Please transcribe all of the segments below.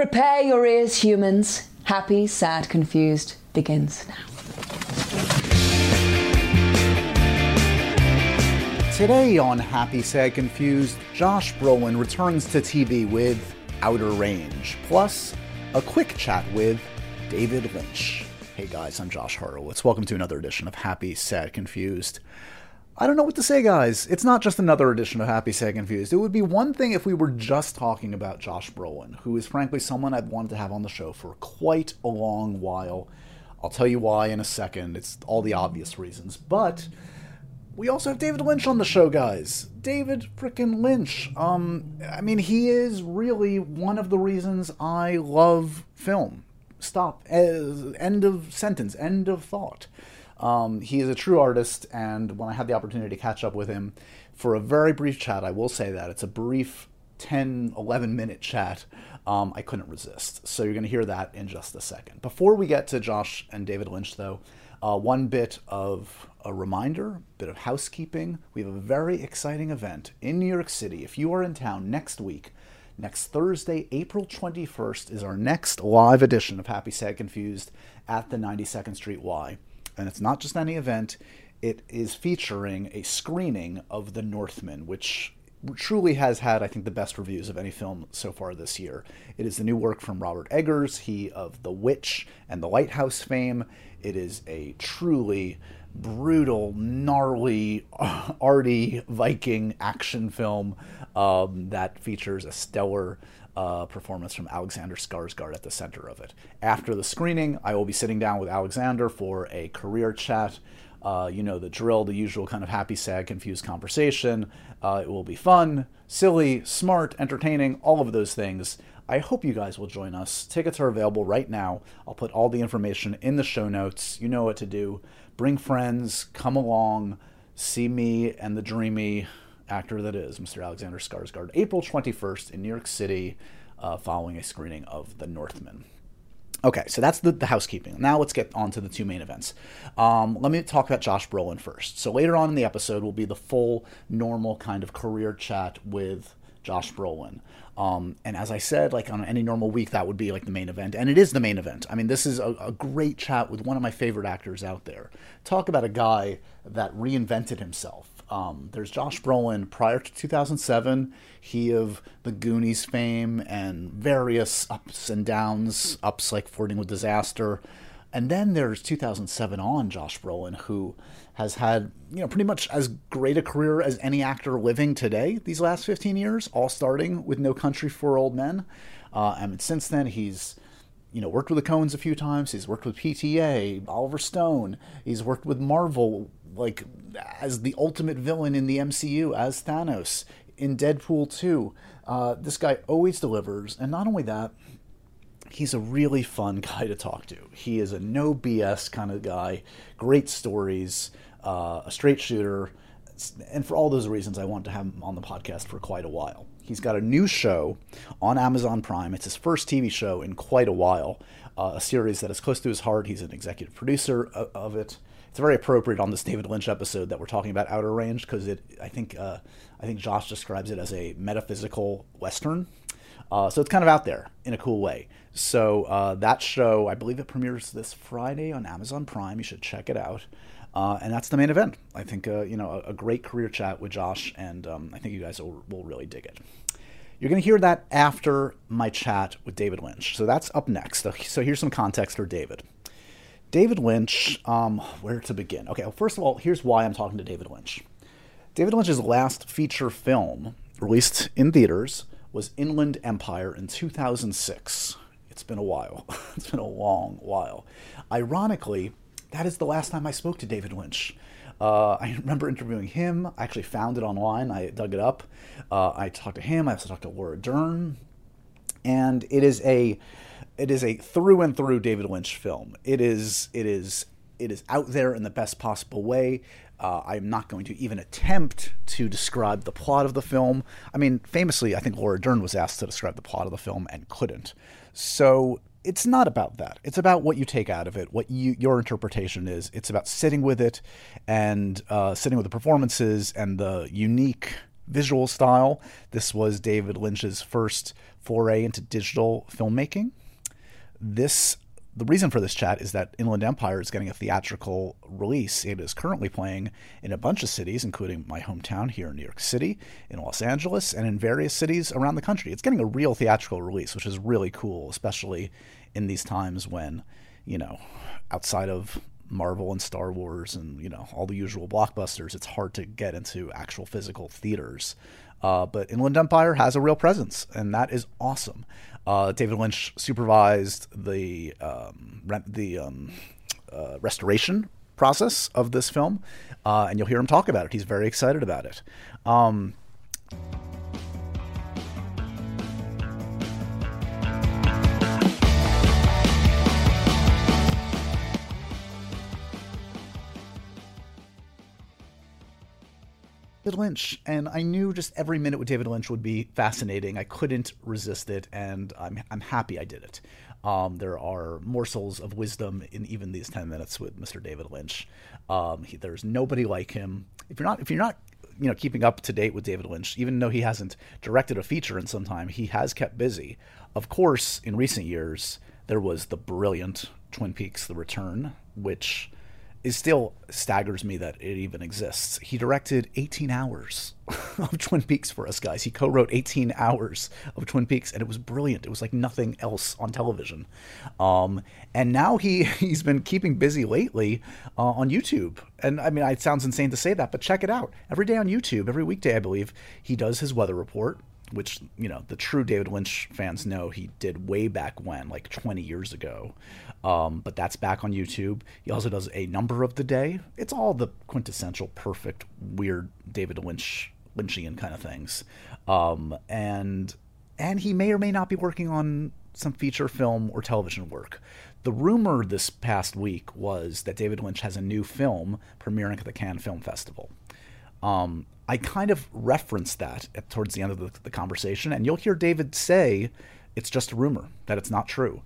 Prepare your ears, humans. Happy, sad, confused begins now. Today on Happy, Sad, Confused, Josh Brolin returns to TV with Outer Range, plus a quick chat with David Lynch. Hey guys, I'm Josh Horowitz. Welcome to another edition of Happy, Sad, Confused. I don't know what to say, guys. It's not just another edition of Happy, Sad, Confused. It would be one thing if we were just talking about Josh Brolin, who is frankly someone I've wanted to have on the show for quite a long while. I'll tell you why in a second. It's all the obvious reasons. But we also have David Lynch on the show, guys. David frickin' Lynch. Um, I mean, he is really one of the reasons I love film. Stop. Uh, end of sentence. End of thought. Um, he is a true artist, and when I had the opportunity to catch up with him for a very brief chat, I will say that it's a brief 10, 11 minute chat. Um, I couldn't resist. So you're going to hear that in just a second. Before we get to Josh and David Lynch, though, uh, one bit of a reminder, bit of housekeeping. We have a very exciting event in New York City. If you are in town next week, next Thursday, April 21st, is our next live edition of Happy Sad Confused at the 92nd Street Y. And it's not just any event, it is featuring a screening of The Northman, which truly has had, I think, the best reviews of any film so far this year. It is the new work from Robert Eggers, he of The Witch and The Lighthouse fame. It is a truly brutal, gnarly, arty Viking action film um, that features a stellar uh, performance from Alexander Skarsgård at the center of it. After the screening, I will be sitting down with Alexander for a career chat. Uh, you know the drill, the usual kind of happy, sad, confused conversation. Uh, it will be fun, silly, smart, entertaining, all of those things. I hope you guys will join us. Tickets are available right now. I'll put all the information in the show notes. You know what to do. Bring friends, come along, see me and the dreamy actor that is Mr. Alexander Skarsgård, April 21st in New York City, uh, following a screening of The Northman. Okay, so that's the, the housekeeping. Now let's get on to the two main events. Um, let me talk about Josh Brolin first. So later on in the episode will be the full, normal kind of career chat with Josh Brolin. Um, and as I said, like on any normal week, that would be like the main event. And it is the main event. I mean, this is a, a great chat with one of my favorite actors out there. Talk about a guy that reinvented himself um, there's Josh Brolin prior to 2007. He of the Goonies fame and various ups and downs, ups like flirting with disaster. And then there's 2007 on Josh Brolin, who has had, you know, pretty much as great a career as any actor living today these last 15 years, all starting with No Country for Old Men. Uh, and since then, he's you know, worked with the Coens a few times. He's worked with PTA, Oliver Stone. He's worked with Marvel like as the ultimate villain in the MCU as Thanos in Deadpool 2. Uh, this guy always delivers, and not only that, he's a really fun guy to talk to. He is a no BS kind of guy, great stories, uh, a straight shooter, and for all those reasons, I want to have him on the podcast for quite a while. He's got a new show on Amazon Prime. It's his first TV show in quite a while, uh, a series that is close to his heart. He's an executive producer of, of it it's very appropriate on this David Lynch episode that we're talking about Outer Range because it I think uh, I think Josh describes it as a metaphysical western. Uh, so it's kind of out there in a cool way. So uh, that show, I believe it premieres this Friday on Amazon Prime. You should check it out. Uh, and that's the main event. I think uh, you know a, a, great career chat with Josh, and um, I think you guys will, will really dig it. You're going to hear that after my chat with David Lynch. So that's up next. So here's some context for David. David Lynch, um, where to begin? Okay, well, first of all, here's why I'm talking to David Lynch. David Lynch's last feature film, released in theaters, was Inland Empire in 2006. It's been a while. it's been a long while. Ironically, that is the last time I spoke to David Lynch. Uh, I remember interviewing him. I actually found it online. I dug it up. Uh, I talked to him. I also talked to Laura Dern. And it is a it is a through and through David Lynch film. It is it is it is out there in the best possible way. Uh, I'm not going to even attempt to describe the plot of the film. I mean, famously, I think Laura Dern was asked to describe the plot of the film and couldn't. So it's not about that. It's about what you take out of it, what you, your interpretation is. It's about sitting with it and uh, sitting with the performances and the unique visual style. This was David Lynch's first foray into digital filmmaking. This the reason for this chat is that Inland Empire is getting a theatrical release. It is currently playing in a bunch of cities, including my hometown here in New York City, in Los Angeles, and in various cities around the country. It's getting a real theatrical release, which is really cool, especially in these times when, you know, outside of Marvel and Star Wars and you know all the usual blockbusters, it's hard to get into actual physical theaters. Uh, but Inland Empire has a real presence, and that is awesome. Uh, David Lynch supervised the um, the um, uh, restoration process of this film, uh, and you'll hear him talk about it. He's very excited about it. Um, David Lynch, and I knew just every minute with David Lynch would be fascinating. I couldn't resist it, and I'm I'm happy I did it. Um, there are morsels of wisdom in even these ten minutes with Mr. David Lynch. Um, he, there's nobody like him. If you're not if you're not you know keeping up to date with David Lynch, even though he hasn't directed a feature in some time, he has kept busy. Of course, in recent years, there was the brilliant Twin Peaks: The Return, which it still staggers me that it even exists. He directed 18 hours of Twin Peaks for us guys. He co-wrote 18 hours of Twin Peaks, and it was brilliant. It was like nothing else on television. Um, and now he he's been keeping busy lately uh, on YouTube. And I mean, it sounds insane to say that, but check it out. Every day on YouTube, every weekday, I believe, he does his weather report which you know the true David Lynch fans know he did way back when, like 20 years ago. Um, but that's back on YouTube. He also does a number of the day. It's all the quintessential, perfect, weird David Lynch Lynchian kind of things. Um, and and he may or may not be working on some feature film or television work. The rumor this past week was that David Lynch has a new film premiering at the Cannes Film Festival. Um, I kind of referenced that at, towards the end of the, the conversation, and you'll hear David say it's just a rumor, that it's not true.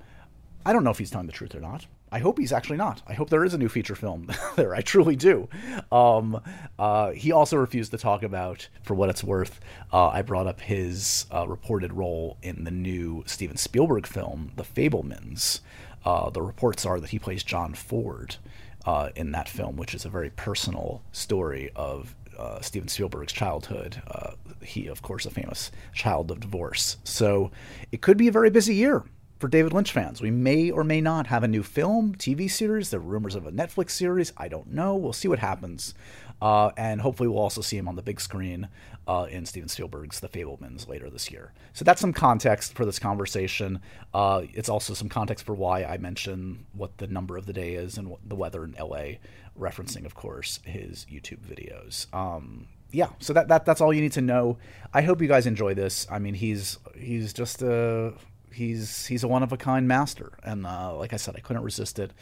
I don't know if he's telling the truth or not. I hope he's actually not. I hope there is a new feature film there. I truly do. Um, uh, he also refused to talk about, for what it's worth, uh, I brought up his uh, reported role in the new Steven Spielberg film, The Fabelmans. Uh, the reports are that he plays John Ford uh, in that film, which is a very personal story of uh, Steven Spielberg's childhood. Uh, he, of course, a famous child of divorce. So it could be a very busy year for David Lynch fans. We may or may not have a new film, TV series. There are rumors of a Netflix series. I don't know. We'll see what happens. Uh, and hopefully, we'll also see him on the big screen uh, in Steven Spielberg's The Fabelmans later this year. So that's some context for this conversation. Uh, it's also some context for why I mention what the number of the day is and the weather in LA, referencing, of course, his YouTube videos. Um, yeah, so that, that that's all you need to know. I hope you guys enjoy this. I mean, he's he's just a he's he's a one of a kind master, and uh, like I said, I couldn't resist it.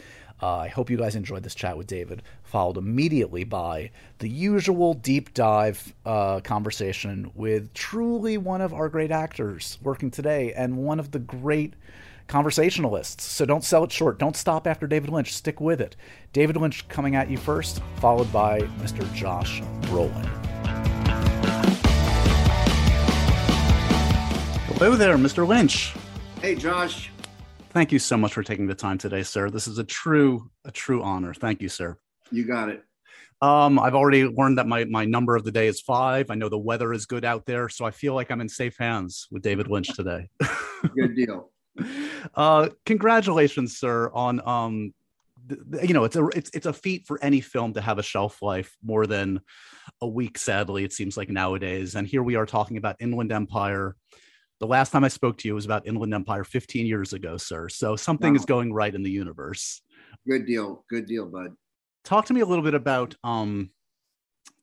Uh, I hope you guys enjoyed this chat with David, followed immediately by the usual deep dive uh, conversation with truly one of our great actors working today and one of the great conversationalists. So don't sell it short. Don't stop after David Lynch. Stick with it. David Lynch coming at you first, followed by Mr. Josh Brolin. Hello there, Mr. Lynch. Hey, Josh. Thank you so much for taking the time today, sir. This is a true, a true honor. Thank you, sir. You got it. Um, I've already learned that my my number of the day is five. I know the weather is good out there, so I feel like I'm in safe hands with David Lynch today. good deal. uh, congratulations, sir, on um, you know, it's a it's it's a feat for any film to have a shelf life more than a week. Sadly, it seems like nowadays, and here we are talking about Inland Empire the last time I spoke to you was about Inland Empire 15 years ago, sir. So something wow. is going right in the universe. Good deal. Good deal, bud. Talk to me a little bit about um,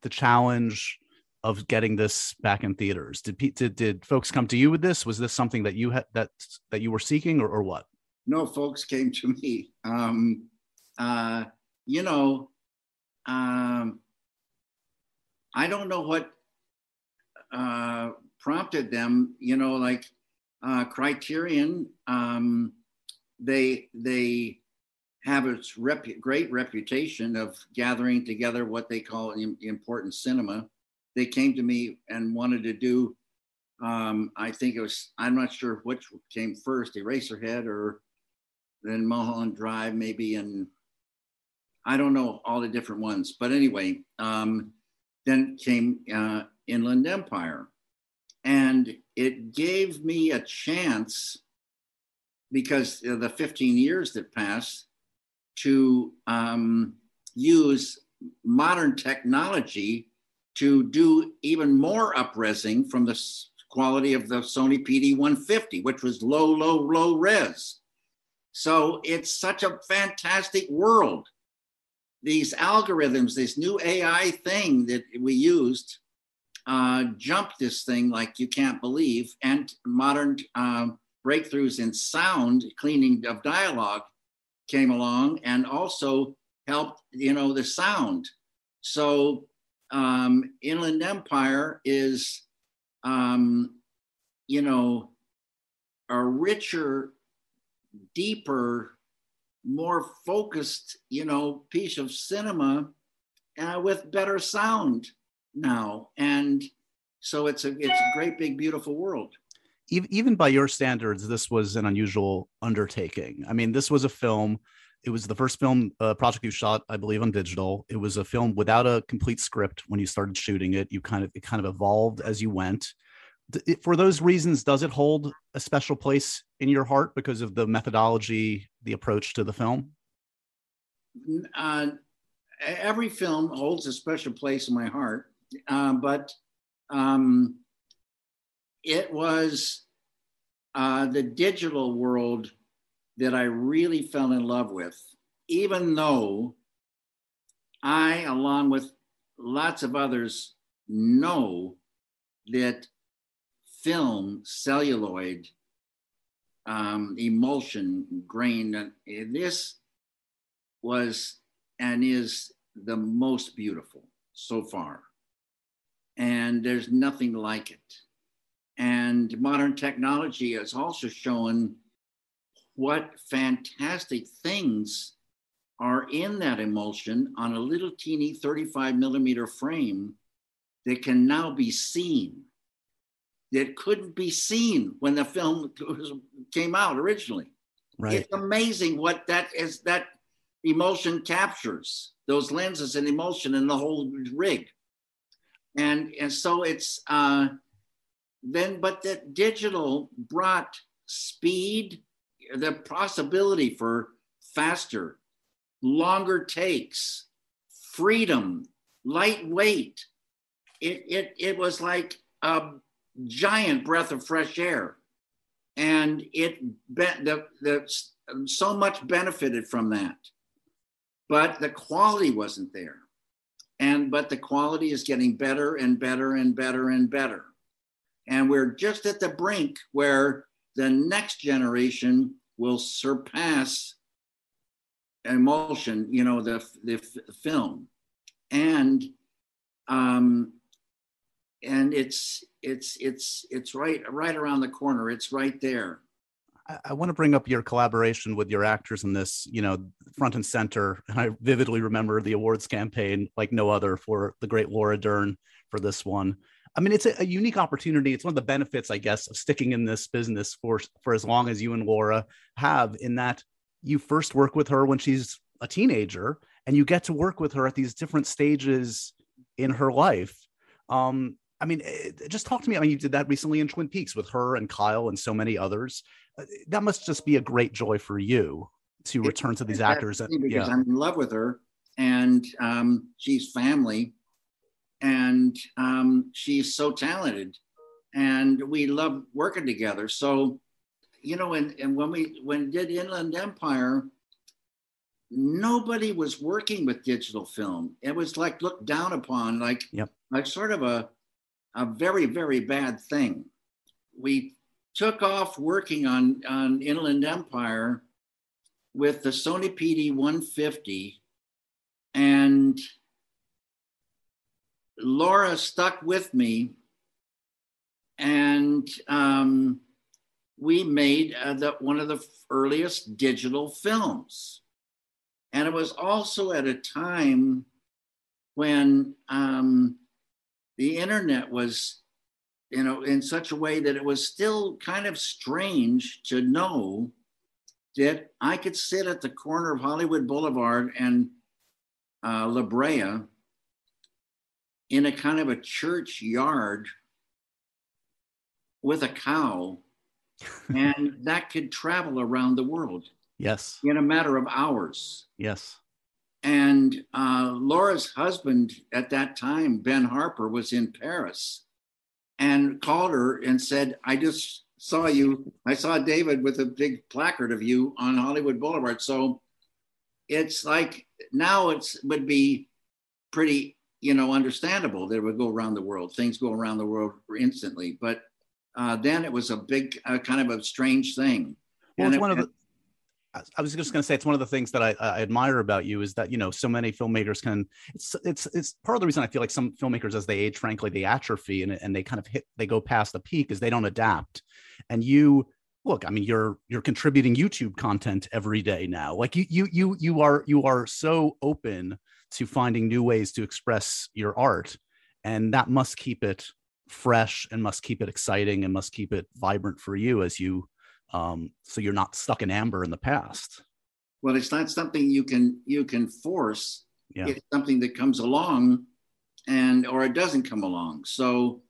the challenge of getting this back in theaters. Did, did did folks come to you with this? Was this something that you had that that you were seeking, or, or what? No, folks came to me. Um, uh, you know, um, I don't know what uh, prompted them, you know, like uh, Criterion, um, they they have a rep- great reputation of gathering together what they call important cinema. They came to me and wanted to do Um, I think it was, I'm not sure which came first, Eraserhead or then Mulholland Drive, maybe, and I don't know all the different ones. But anyway, um, then came uh, Inland Empire. And it gave me a chance because the 15 years that passed to um, use modern technology to do even more upresing from the quality of the Sony PD 150, which was low, low, low res. So it's such a fantastic world. These algorithms, this new AI thing that we used, uh, jumped this thing like you can't believe, and modern um, breakthroughs in sound, cleaning of dialogue came along, and also helped, you know, the sound. So um, Inland Empire is, um, you know, a richer, deeper, more focused, you know, piece of cinema uh, with better sound now, and so it's a it's a great big beautiful world. Even by your standards, this was an unusual undertaking. I mean, this was a film it was the first film uh, project you shot, I believe, on digital. It was a film without a complete script when you started shooting it. You kind of it kind of evolved as you went. It, for those reasons, does it hold a special place in your heart because of the methodology, the approach to the film? Uh, every film holds a special place in my heart, uh, but um, it was uh, the digital world that I really fell in love with, even though I, along with lots of others, know that film, celluloid, um, emulsion, grain, uh, this was and is the most beautiful so far. And there's nothing like it. And modern technology has also shown what fantastic things are in that emulsion on a little teeny 35 millimeter frame that can now be seen that couldn't be seen when the film came out originally. Right. It's amazing what that is that emulsion captures those lenses and emulsion and the whole rig. And, and so it's uh, then, but that digital brought speed the possibility for faster, longer takes, freedom, lightweight. It, it, it was like a giant breath of fresh air. And it the, the, so much benefited from that. But the quality wasn't there. And but the quality is getting better and better and better and better. And we're just at the brink where the next generation will surpass emulsion, you know, the, the film. And um, and it's it's it's it's right right around the corner. It's right there. I, want to bring up your collaboration with your actors in this, you know, front and center. And I vividly remember the awards campaign like no other for the great Laura Dern for this one. I mean, it's a, a, unique opportunity. It's one of the benefits, I guess, of sticking in this business for for as long as you and Laura have. In that you first work with her when she's a teenager, and you get to work with her at these different stages in her life. Um, I mean, just talk to me. I mean, you did that recently in Twin Peaks with her and Kyle and so many others. Uh, that must just be a great joy for you to return to these actors. And, because yeah. I'm in love with her, and um, she's family and um, she's so talented and we love working together so you know and, and when we when did inland empire nobody was working with digital film it was like looked down upon like yep. like sort of a a very very bad thing we took off working on on inland empire with the sony pd 150 and Laura stuck with me, and um, we made uh, the, one of the earliest digital films. And it was also at a time when um, the internet was you know, in such a way that it was still kind of strange to know that I could sit at the corner of Hollywood Boulevard and uh, La Brea in a kind of a church yard with a cow, and that could travel around the world Yes. in a matter of hours. Yes. And uh, Laura's husband at that time, Ben Harper, was in Paris and called her and said, I just saw you. I saw David with a big placard of you on Hollywood Boulevard. So it's like now it's would be pretty, you know, understandable that it would go around the world. Things go around the world instantly. But uh, then it was a big, uh, kind of a strange thing. Well, And it's it- one of the. I- was just going to say it's one of the things that I, I admire about you is that you know so many filmmakers can. It's it's it's part of the reason I feel like some filmmakers as they age, frankly, they atrophy and and they kind of hit they go past the peak is they don't adapt. And you look, I mean, you're you're contributing YouTube content every day now. Like you you you you are you are so open to finding new ways to express your art, and that must keep it fresh and must keep it exciting and must keep it vibrant for you as you um, so you're not stuck in amber in the past. well, it's not something you can you can force. Yeah. It's something that comes along, and or it doesn't come along. So,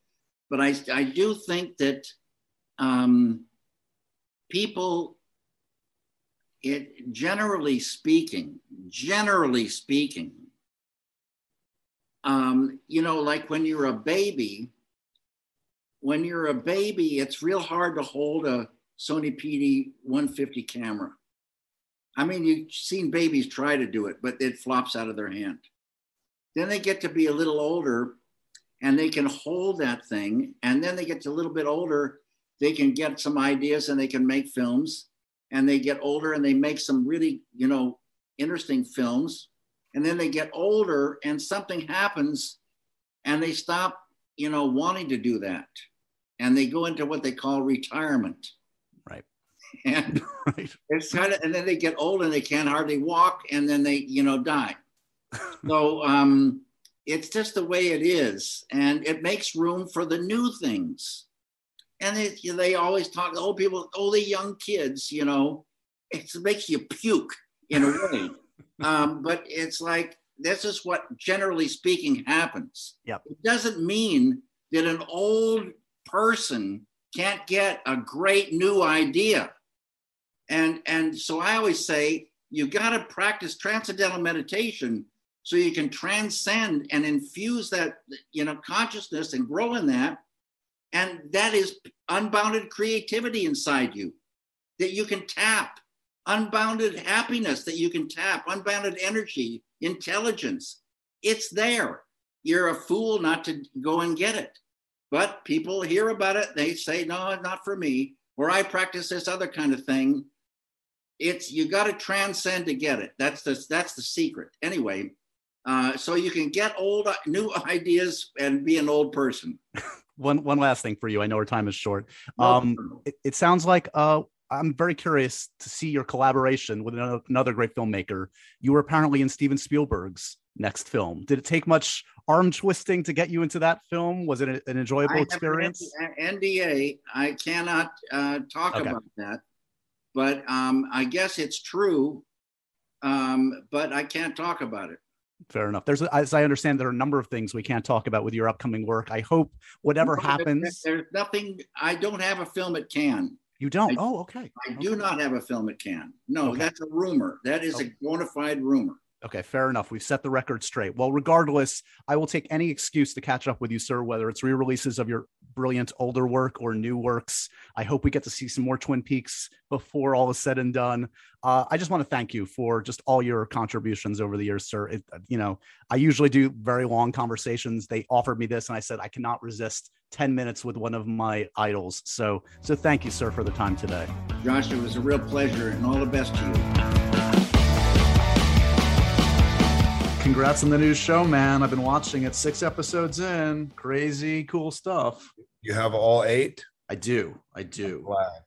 but I I do think that um, people, it generally speaking, generally speaking, um, you know, like when you're a baby, when you're a baby, it's real hard to hold a Sony PD 150 camera. I mean, you've seen babies try to do it, but it flops out of their hand. Then they get to be a little older and they can hold that thing. And then they get a little bit older, they can get some ideas and they can make films. And they get older and they make some really, you know, interesting films. And then they get older and something happens and they stop, you know, wanting to do that. And they go into what they call retirement. And Right. it's kind of, and then they get old and they can't hardly walk, and then they, you know, die. so um, it's just the way it is, and it makes room for the new things. And it, they always talk, old people, oh, the young kids, you know, it makes you puke in a way. um, but it's like this is what, generally speaking, happens. Yep. It doesn't mean that an old person can't get a great new idea. And and so I always say you got to practice transcendental meditation so you can transcend and infuse that you know consciousness and grow in that. And that is unbounded creativity inside you that you can tap, unbounded happiness that you can tap, unbounded energy, intelligence. It's there. You're a fool not to go and get it. But people hear about it, they say, no, not for me. Or I practice this other kind of thing. It's you got to transcend to get it. That's the that's the secret. Anyway, uh, so you can get old new ideas and be an old person. One one last thing for you. I know our time is short. Um, it, it sounds like uh, I'm very curious to see your collaboration with another, another great filmmaker. You were apparently in Steven Spielberg's next film. Did it take much arm twisting to get you into that film? Was it an I enjoyable an experience? N- NDA. I cannot uh, talk Okay. about that, but um, I guess it's true. Um, but I can't talk about it. Fair enough. There's, as I understand, there are a number of things we can't talk about with your upcoming work. I hope whatever No, happens, there's nothing. I don't have a film at Cannes. you don't. I- oh, okay. I do not have a film at Cannes. No, Okay. that's a rumor. That is Okay. a bona fide rumor. Okay, fair enough. We've set the record straight. Well, regardless, I will take any excuse to catch up with you, sir, whether it's re releases of your brilliant older work or new works. I hope we get to see some more Twin Peaks before all is said and done. Uh, I just want to thank you for just all your contributions over the years, sir. It, you know, I usually do very long conversations. They offered me this, and I said I cannot resist 10 minutes with one of my idols. So, so thank you, sir, for the time today. Josh, it was a real pleasure and all the best to you. Congrats on the new show, man. I've been watching it six episodes in. Crazy cool stuff. You have all eight? I do. I do. Glad.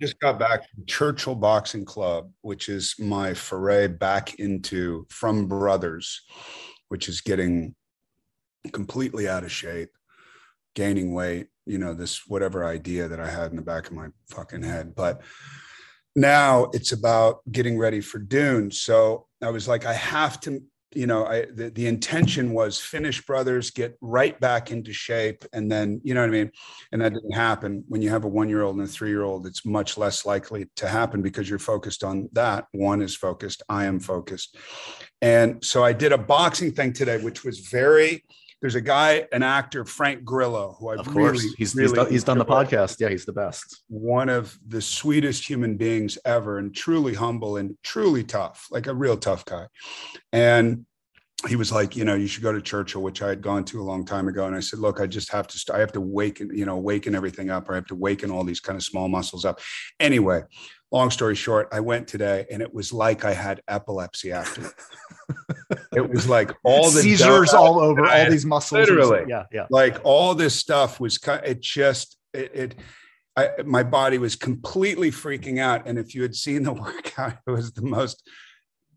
Just got back from Churchill Boxing Club, which is my foray back into From Brothers, which is getting completely out of shape, gaining weight, you know, this whatever idea that I had in the back of my fucking head. But now it's about getting ready for Dune. So I was like, I have to you know, I the, the intention was finish brothers, get right back into shape, and then you know what I mean. And that didn't happen. When you have a one year old and a three year old, it's much less likely to happen because you're focused on that. One is focused. I am focused, and so I did a boxing thing today, which was very. There's a guy, an actor, Frank Grillo, who I of really, course he's really he's, done, he's done the podcast. Yeah, he's the best. One of the sweetest human beings ever, and truly humble and truly tough, like a real tough guy. And he was like, you know, you should go to Churchill, which I had gone to a long time ago. And I said, look, I just have to, st- I have to waken, you know, waken everything up, or I have to waken all these kind of small muscles up. Anyway, long story short, I went today and it was like I had epilepsy after. it was like all the seizures all over I- all these muscles. literally. Yeah, yeah. like all this stuff was kind it just it, it I, my body was completely freaking out and if you had seen the workout it was the most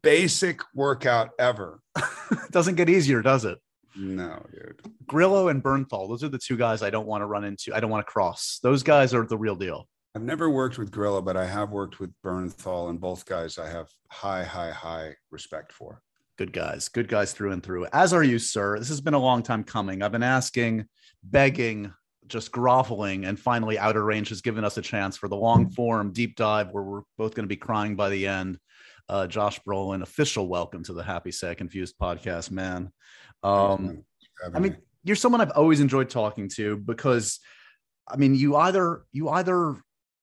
basic workout ever it doesn't get easier, does it? no dude Grillo and Bernthal, those are the two guys I don't want to run into. I don't want to cross. Those guys are the real deal. i've never worked with Grillo, but i have worked with bernthal and both guys i have high high high respect for Good guys, good guys through and through. As are you, sir. This has been a long time coming. I've been asking, begging, just groveling, and finally, Outer Range has given us a chance for the long form deep dive where we're both going to be crying by the end. Uh, Josh Brolin, official welcome to the Happy Sad Confused podcast, man. Um, I mean, you're someone I've always enjoyed talking to because, I mean, you either you either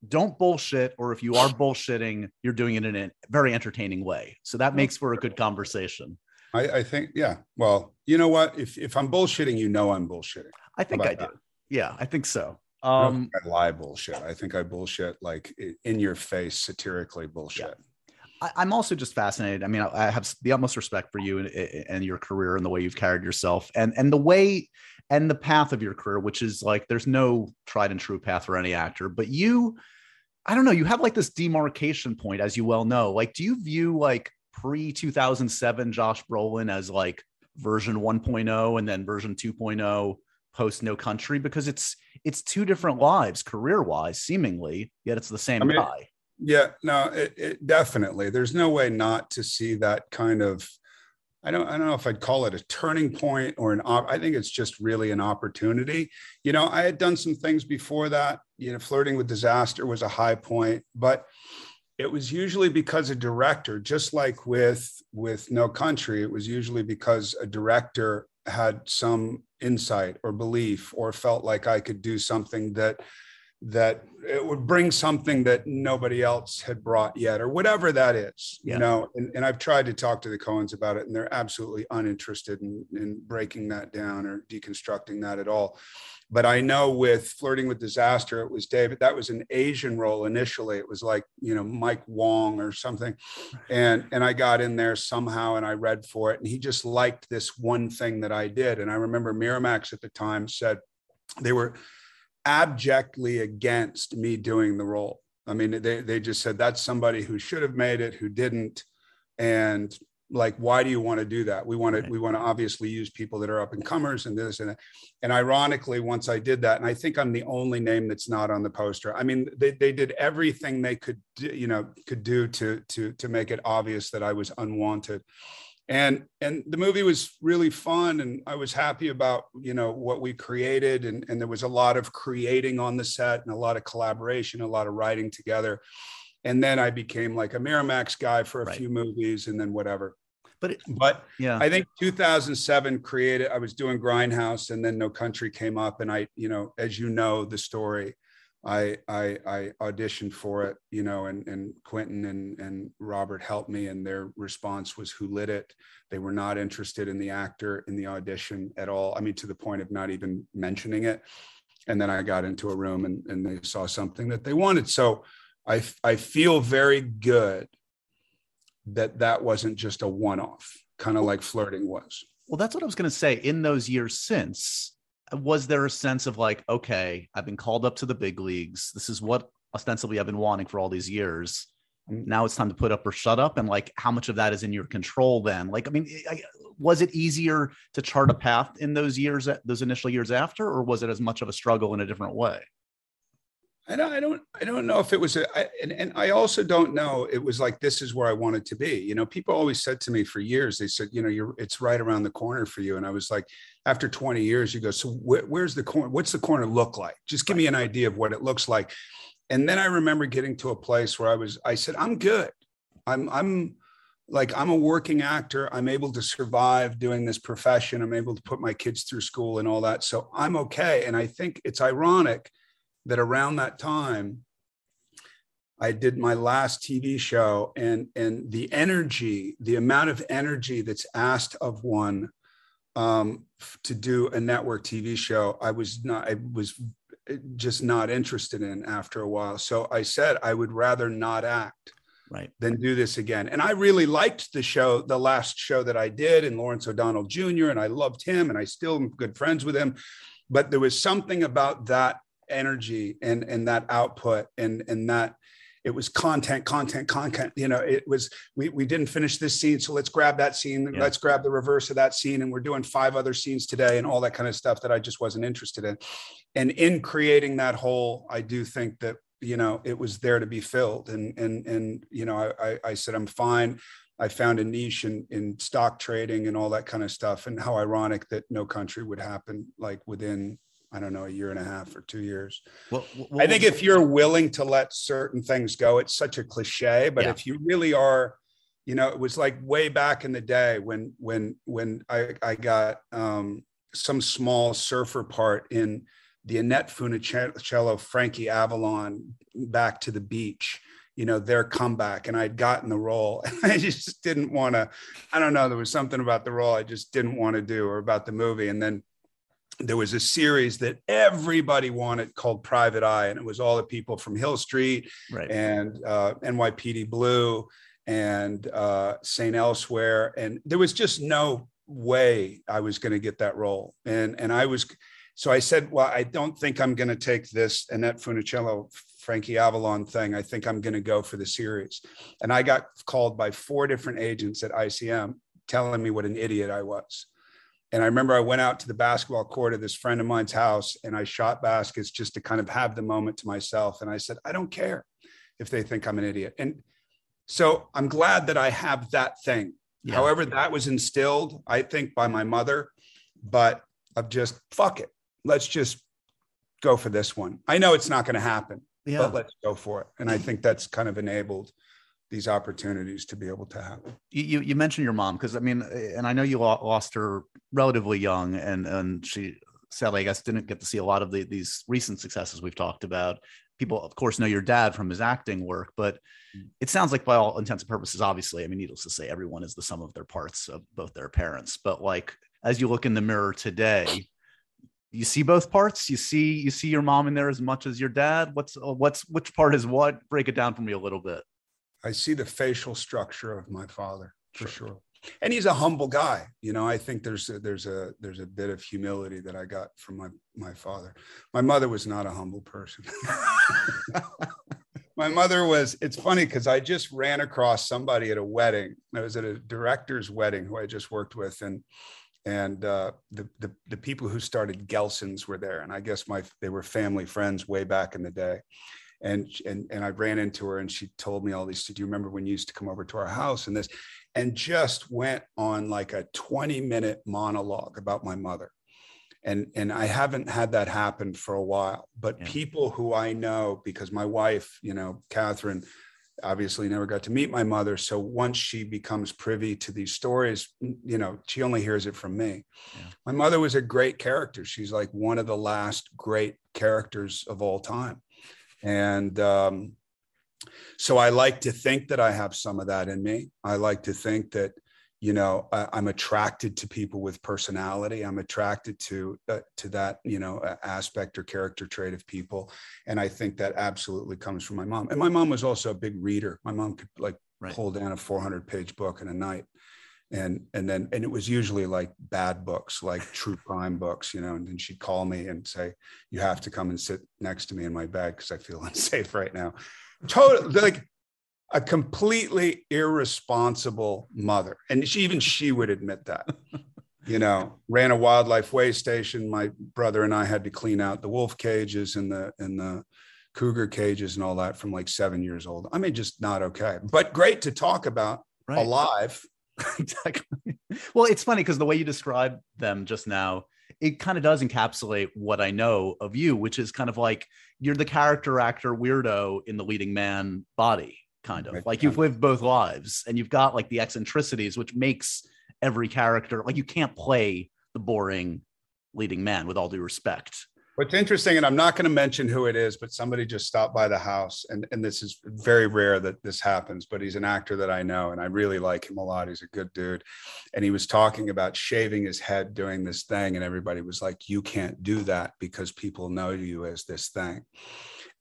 don't bullshit, or if you are bullshitting, you're doing it in a very entertaining way. So that makes for a good conversation. I, I think yeah well you know what if if i'm bullshitting you know i'm bullshitting I think I do. that? Yeah, I think so. I Um, think I lie bullshit. I think I bullshit like in your face, satirically bullshit. I, I'm also just fascinated. I mean, I, I have the utmost respect for you and, and your career and the way you've carried yourself, and and the way and the path of your career, which is like there's no tried and true path for any actor, but you, I don't know, you have like this demarcation point, as you well know. Like, do you view like pre 2007 Josh Brolin as like version 1.0 and then version 2.0 post No Country because it's it's two different lives career wise, seemingly, yet it's the same I mean, guy. Yeah, no, it, it definitely. There's no way not to see that kind of. I don't. I don't know if I'd call it a turning point or an. Op- I think it's just really an opportunity. You know, I had done some things before that. You know, flirting with disaster was a high point, but it was usually because a director, just like with with No Country, it was usually because a director had some insight or belief or felt like I could do something that that it would bring something that nobody else had brought yet or whatever that is Yeah. you know? And, and i've tried to talk to the Coens about it and they're absolutely uninterested in, in breaking that down or deconstructing that at all. But i know with flirting with disaster it was david that was an asian role initially. It was like you know mike wong or something. And and i got in there somehow and i read for it and he just liked this one thing that i did. And i remember miramax at the time said they were abjectly against me doing the role. I mean, they, they just said that's somebody who should have made it, who didn't. And like, why do you want to do that? We want to, Right. we want to obviously use people that are up and comers and this and that. And ironically, once I did that, and I think I'm the only name that's not on the poster. I mean, they, they did everything they could, do, you know, could do to, to, to make it obvious that I was unwanted and and the movie was really fun and i was happy about you know what we created and and there was a lot of creating on the set and a lot of collaboration a lot of writing together and then i became like a miramax guy for a Right. few movies and then whatever But it, but yeah, I think 2007 created. I was doing Grindhouse, and then No Country came up, and I, you know, as you know the story, I I, I auditioned for it, you know, and and Quentin and and Robert helped me, and their response was, "Who lit it?" They were not interested in the actor in the audition at all. I mean, to the point of not even mentioning it. And then I got into a room, and and they saw something that they wanted. So I I feel very good that that wasn't just a one-off kind of like flirting was Well, that's what I was going to say. In those years since, was there a sense of like, okay, I've been called up to the big leagues. This is what ostensibly I've been wanting for all these years. Mm. now it's time to put up or shut up and like how much of that is in your control then like i mean I, was it easier to chart a path in those years those initial years after or was it as much of a struggle in a different way I don't, I don't, I don't know if it was a, I, and, and I also don't know. It was like, this is where I wanted to be. You know, people always said to me for years, they said, you know, you're, it's right around the corner for you. And I was like, after 20 years, you go, so wh- where's the corner? What's the corner look like? Just give me an idea of what it looks like. And then I remember getting to a place where I was, I said, I'm good. I'm, I'm like, I'm a working actor. I'm able to survive doing this profession. I'm able to put my kids through school and all that. So I'm okay. And I think it's ironic that around that time I did my last TV show and and the energy, the amount of energy that's asked of one um, to do a network TV show, I was not, I was just not interested in after a while. So I said I would rather not act right than do this again. And I really liked the show, the last show that I did, and Lawrence O'Donnell Jr. and I loved him, and I still am good friends with him. But there was something about that energy and and that output and and that it was content content content you know it was we, we didn't finish this scene so let's grab that scene yeah. let's grab the reverse of that scene and we're doing five other scenes today and all that kind of stuff that i just wasn't interested in and in creating that whole i do think that you know it was there to be filled and and and you know i i said i'm fine I found a niche in, in stock trading and all that kind of stuff. And how ironic that no country would happen like within I don't know, a year and a half or two years. Well, well I think if you're willing to let certain things go, it's such a cliche, but yeah. if you really are, you know, it was like way back in the day when when when I, I got um, some small surfer part in the Annette Funicello, Frankie Avalon back to the beach, you know, their comeback. And I'd gotten the role. And I just didn't want to, I don't know, there was something about the role I just didn't want to do or about the movie. And then there was a series that everybody wanted called Private Eye, and it was all the people from Hill Street right. and uh, NYPD Blue and uh, St. Elsewhere, and there was just no way I was going to get that role, and and I was, so I said, well, I don't think I'm going to take this Annette Funicello, Frankie Avalon thing. I think I'm going to go for the series, and I got called by four different agents at ICM telling me what an idiot I was and I remember I went out to the basketball court of this friend of mine's house and I shot baskets just to kind of have the moment to myself. And I said, I don't care if they think I'm an idiot. And so I'm glad that I have that thing. Yeah. However, that was instilled, I think, by my mother, but of just fuck it. Let's just go for this one. I know it's not going to happen, yeah. but let's go for it. And I think that's kind of enabled these opportunities to be able to happen. You you mentioned your mom because I mean, and I know you lost her relatively young, and and she sadly I guess didn't get to see a lot of the, these recent successes we've talked about. People, of course, know your dad from his acting work, but mm. it sounds like by all intents and purposes, obviously, I mean, needless to say, everyone is the sum of their parts of both their parents. But like as you look in the mirror today, you see both parts. You see you see your mom in there as much as your dad. What's what's which part is what? Break it down for me a little bit. I see the facial structure of my father for sure. sure. And he's a humble guy. You know, I think there's a, there's a there's a bit of humility that I got from my my father. My mother was not a humble person. my mother was it's funny because i just ran across somebody at a wedding i was at a director's wedding who i just worked with and and uh, the, the, the people who started gelson's were there and i guess my they were family friends way back in the day and and and I ran into her and she told me all these. Do you remember when you used to come over to our house and this? And just went on like a 20 minute monologue about my mother. And and I haven't had that happen for a while. But yeah. people who I know, because my wife, you know, Catherine, obviously never got to meet my mother. So once she becomes privy to these stories, you know, she only hears it from me. Yeah. My mother was a great character. She's like one of the last great characters of all time. And um, so I like to think that I have some of that in me. I like to think that, you know, I, am attracted to people with personality. I'm attracted to uh, to that, you know, aspect or character trait of people, and I think that absolutely comes from my mom. And my mom was also a big reader. My mom could like right. pull down a 400 page book in a night and and then and it was usually like bad books like true crime books you know and then she'd call me and say you have to come and sit next to me in my bed because i feel unsafe right now totally like a completely irresponsible mother. And she, even she would admit that. you know, ran a wildlife way station. My brother and I had to clean out the wolf cages and the and the cougar cages and all that from like seven years old. I mean, just not okay, but great to talk about Right. alive. exactly. Well, it's funny because the way you described them just now, it kind of does encapsulate what I know of you, which is kind of like you're the character actor weirdo in the leading man body, kind of Right. like you've lived both lives and you've got like the eccentricities, which makes every character like you can't play the boring leading man with all due respect. What's interesting, and I'm not going to mention who it is, but somebody just stopped by the house, and and this is very rare that this happens. But he's an actor that I know, and I really like him a lot. He's a good dude, and he was talking about shaving his head doing this thing, and everybody was like, "You can't do that because people know you as this thing."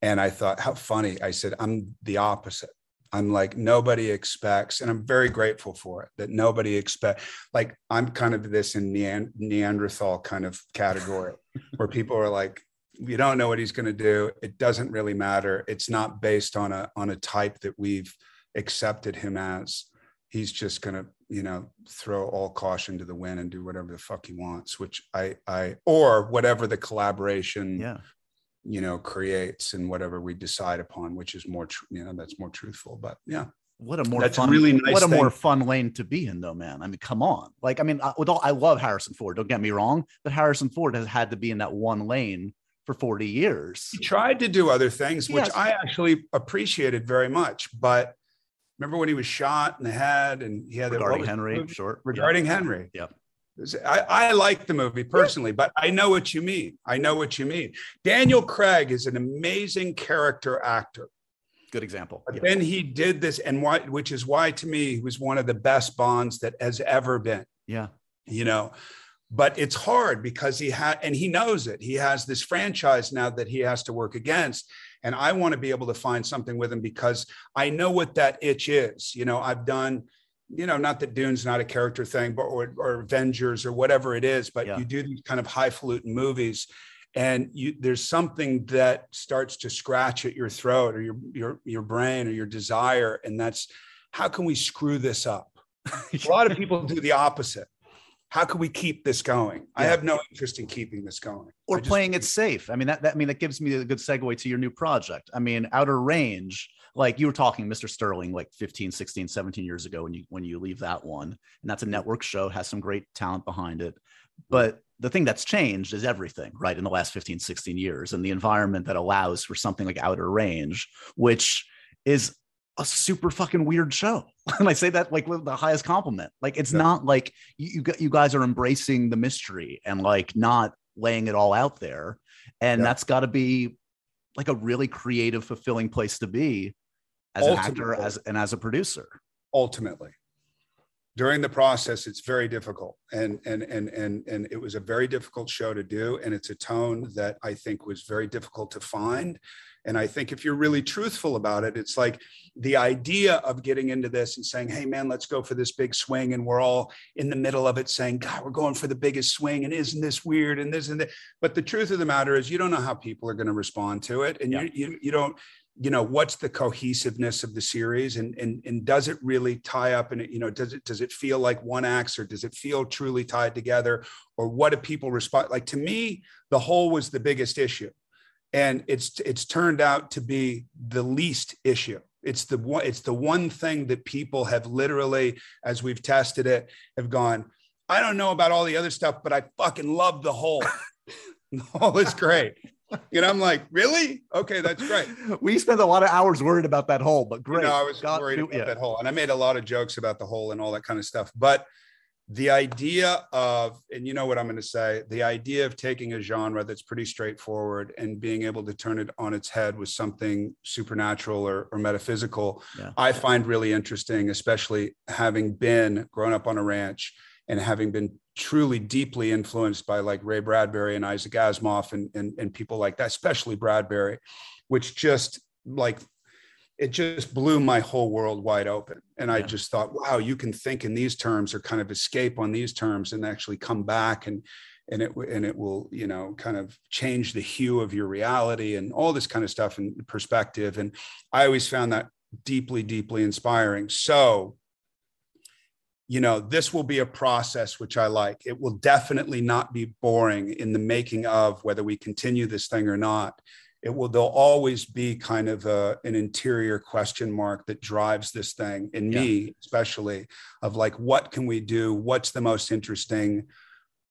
And I thought, how funny. I said, "I'm the opposite." I'm like nobody expects, and I'm very grateful for it that nobody expect. Like I'm kind of this in Nean- Neanderthal kind of category where people are like, you don't know what he's going to do. It doesn't really matter. It's not based on a on a type that we've accepted him as. He's just going to, you know, throw all caution to the wind and do whatever the fuck he wants, which I I or whatever the collaboration Yeah. you know creates and whatever we decide upon, which is more tr- you know that's more truthful. But yeah, What a more That's fun, really nice what a more fun lane to be in, though, man. I mean, come on. Like, I mean, I, with all, I love Harrison Ford. Don't get me wrong, but Harrison Ford has had to be in that one lane for forty years. he tried to do other things, which I actually appreciated very much. But remember when he was shot in the head and he had that- Regarding the Henry, movie? sure. regarding Yep. Henry. Yep. I, I like the movie personally, but I know what you mean. I know what you mean. Daniel Craig is an amazing character actor. Good example. But Yep. then he did this, and why, which is why to me he was one of the best Bonds that has ever been. Yeah. You know, but it's hard because he had, and he knows it. He has this franchise now that he has to work against, and I want to be able to find something with him because I know what that itch is. You know, I've done. You know, not that Dune's not a character thing, but or, or Avengers or whatever it is, but Yeah. you do these kind of highfalutin movies, and you there's something that starts to scratch at your throat or your your your brain or your desire and that's how can we screw this up a lot of people do the opposite how can we keep this going i have no interest in keeping this going or just- playing it safe. I mean, that, that I mean that gives me a good segue to your new project. I mean, Outer Range, like you were talking, Mr. Sterling, like 15, 16, 17 years ago when you when you leave that one, and that's a network show, has some great talent behind it. But the thing that's changed is everything, right? In the last 15, 16 years, and the environment that allows for something like Outer Range, which is a super fucking weird show. and I say that like with the highest compliment. Like it's Yeah. not like you, you you guys are embracing the mystery and like not laying it all out there. And Yeah. that's got to be like a really creative, fulfilling place to be as an actor, as and as a producer. ultimately during the process it's very difficult. And and and and and it was a very difficult show to do. And it's a tone that i think was very difficult to find. And i think if you're really truthful about it it's like the idea of getting into this and saying hey man let's go for this big swing. And we're all in the middle of it saying god we're going for the biggest swing. And isn't this weird? And this and that. But the truth of the matter is you don't know how people are going to respond to it. And Yeah. you, you you don't you know what's the cohesiveness of the series? And and and does it really tie up and you know does it does it feel like one acts or does it feel truly tied together? Or what do people respond like to me the whole was the biggest issue. And it's it's turned out to be the least issue. It's the one it's the one thing that people have literally as we've tested it have gone i don't know about all the other stuff but i fucking love the whole. The whole is great and i'm like really okay that's great We spent a lot of hours worried about that hole, but great. you know, I was worried about that hole, and I made a lot of jokes about the hole and all that kind of stuff. But the idea of, and you know what I'm going to say, the idea of taking a genre that's pretty straightforward and being able to turn it on its head with something supernatural or, or metaphysical, Yeah. I find really interesting, especially having been grown up on a ranch and having been truly deeply influenced by like Ray Bradbury and Isaac Asimov and, and, and people like that, especially Bradbury, which just like it just blew my whole world wide open. And I just thought, wow, you can think in these terms or kind of escape on these terms and actually come back and and it and it will, you know, kind of change the hue of your reality and all this kind of stuff and perspective. And I always found that deeply, deeply inspiring. So, you know, this will be a process which I like. It will definitely not be boring in the making of whether we continue this thing or not. It will, there'll always be kind of a, an interior question mark that drives this thing in Yeah. me, especially of like, what can we do? What's the most interesting?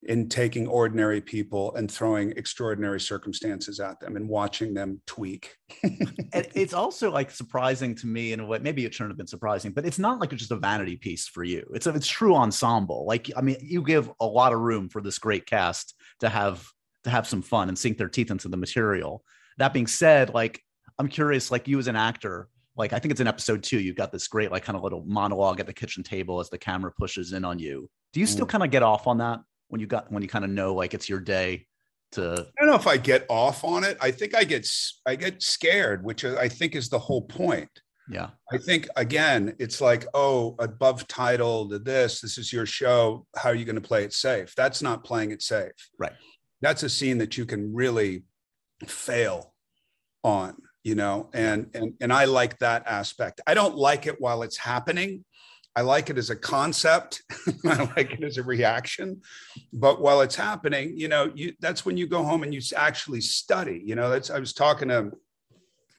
In taking ordinary people and throwing extraordinary circumstances at them and watching them tweak. and it's also like surprising to me in a way maybe it shouldn't have been surprising but it's not like it's just a vanity piece for you. It's a it's true ensemble. Like i mean you give a lot of room for this great cast to have to have some fun and sink their teeth into the material. That being said like i'm curious like you as an actor like i think it's in episode two you've got this great like kind of little monologue at the kitchen table as the camera pushes in on you. Do you still Mm. kind of get off on that when you got when you kind of know like it's your day to I don't know if I get off on it. I think I get I get scared, which I think is the whole point. yeah I think again, it's like, oh, above title to this, this is your show. How are you going to play it safe? That's not playing it safe. Right. That's a scene that you can really fail on, you know, and and and I like that aspect. I don't like it while it's happening. I like it as a concept. I like it as a reaction. But while it's happening, you know, you that's when you go home and you actually study. You know, that's I was talking to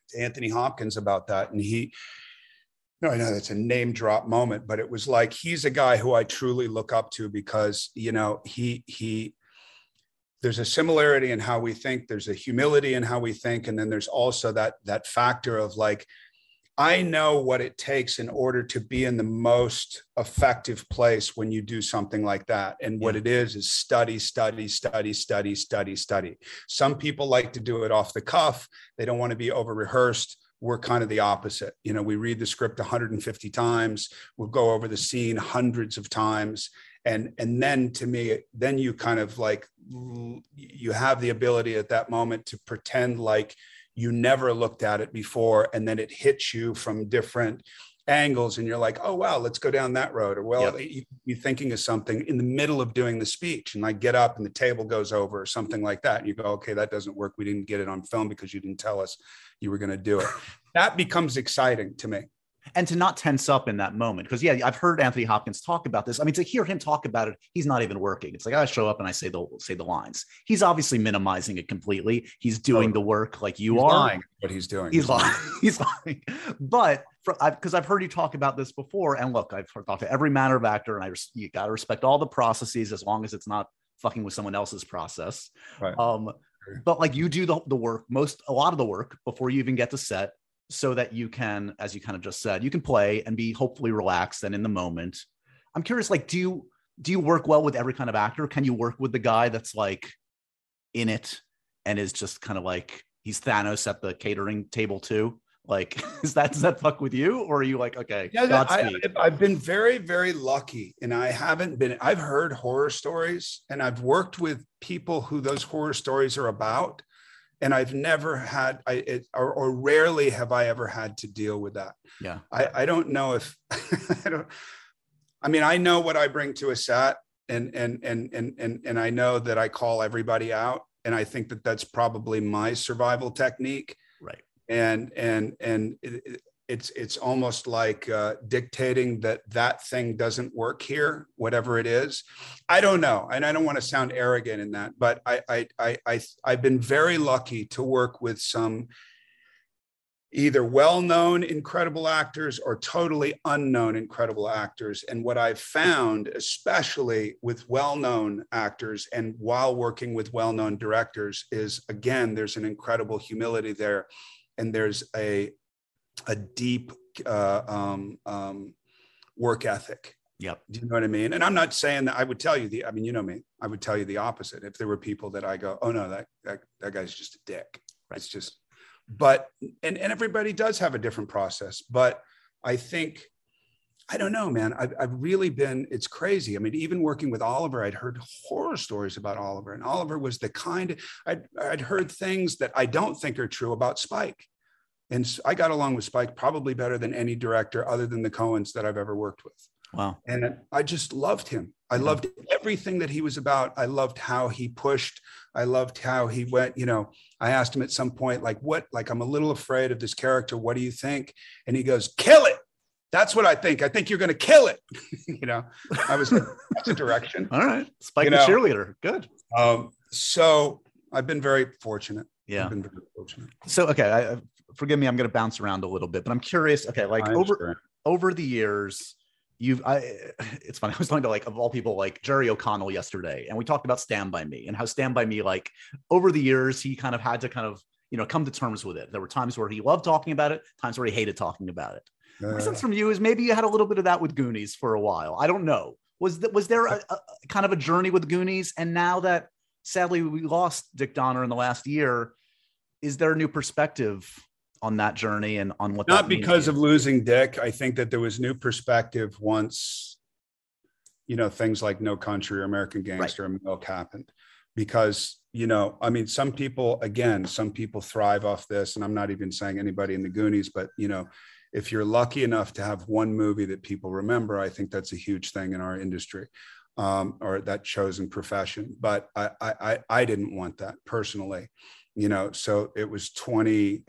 to Anthony Hopkins about that, and he. No, I know that's a name drop moment, but it was like he's a guy who I truly look up to because you know he he there's a similarity in how we think there's a humility in how we think and then there's also that that factor of like i know what it takes in order to be in the most effective place when you do something like that. And what it is is study study study study study study. Some people like to do it off the cuff. They don't want to be over rehearsed. We're kind of the opposite. You know we read the script 150 times. We'll go over the scene hundreds of times. And and then to me then you kind of like you have the ability at that moment to pretend like you never looked at it before and then it hits you from different angles and you're like oh wow let's go down that road. Or well Yep. you, you're thinking of something in the middle of doing the speech and i get up and the table goes over or something like that and you go okay that doesn't work. We didn't get it on film because you didn't tell us you were going to do it. That becomes exciting to me and to not tense up in that moment because yeah i've heard anthony hopkins talk about this. I mean to hear him talk about it he's not even working. It's like i show up and i say the say the lines. He's obviously minimizing it completely. He's doing the work like you He's are. lying what he's doing. He's lying he's lying. But because I've heard you talk about this before and look i've talked to every manner of actor and i res- you got to respect all the processes as long as it's not fucking with someone else's process. Right. um but like you do the, the work most a lot of the work before you even get to set so that you can as you kind of just said you can play and be hopefully relaxed and in the moment i'm curious like do you do you work well with every kind of actor can you work with the guy that's like in it and is just kind of like he's thanos at the catering table too like is that does that fuck with you or are you like okay Yeah, Godspeed? I- I've been very, very lucky, and I haven't been. I've heard horror stories, and I've worked with people who those horror stories are about, and I've never had, I it, or, or rarely have I ever had to deal with that. yeah I, I don't know if I don't. I mean, I know what I bring to a set, and and and and and and I know that I call everybody out, and I think that that's probably my survival technique right and and and it, it- it's it's almost like uh, dictating that that thing doesn't work here whatever it is. I don't know and i don't want to sound arrogant in that but i i i, I i've been very lucky to work with some either well-known incredible actors or totally unknown incredible actors and what i've found especially with well-known actors and while working with well-known directors is again there's an incredible humility there and there's a a deep uh, um, um, work ethic. Yep. Do you know what I mean? And I'm not saying that I would tell you the. I mean, you know me. I would tell you the opposite. If there were people that I go, oh no, that that that guy's just a dick. Right. It's just. But and and everybody does have a different process. But I think. I don't know, man. I've, I've really been, it's crazy. I mean, even working with Oliver, I'd heard horror stories about Oliver, and Oliver was the kind, I'd, I'd heard things that I don't think are true about Spike. And I got along with Spike probably better than any director other than the Coens that I've ever worked with. wow And I just loved him. I loved everything that he was about. I loved how he pushed. I loved how he went, you know, I asked him at some point, like, what, like, I'm a little afraid of this character. What do you think? And he goes, kill it. That's what I think. I think you're going to kill it. you know, I was, that's a direction. All right. Spike You the know. cheerleader. Good. Um, so I've been very fortunate. Yeah. I've been very fortunate. So, okay. I- forgive me. I'm going to bounce around a little bit, but I'm curious. Okay. Like over, over the years you've i it's funny i was talking to like of all people like jerry o'connell yesterday and we talked about stand by me and how stand by me like over the years he kind of had to kind of you know come to terms with it there were times where he loved talking about it times where he hated talking about it my Uh, sense from you is maybe you had a little bit of that with goonies for a while i don't know was that was there a, a kind of a journey with goonies and now that sadly we lost dick donner in the last year is there a new perspective on that journey and on what not because of losing dick. I think that there was new perspective once you know things like no country or american gangster and milk happened. Because you know i mean some people again some people thrive off this and i'm not even saying anybody in the goonies but you know if you're lucky enough to have one movie that people remember i think that's a huge thing in our industry um, or that chosen profession. But I, I i i didn't want that personally you know so it was 20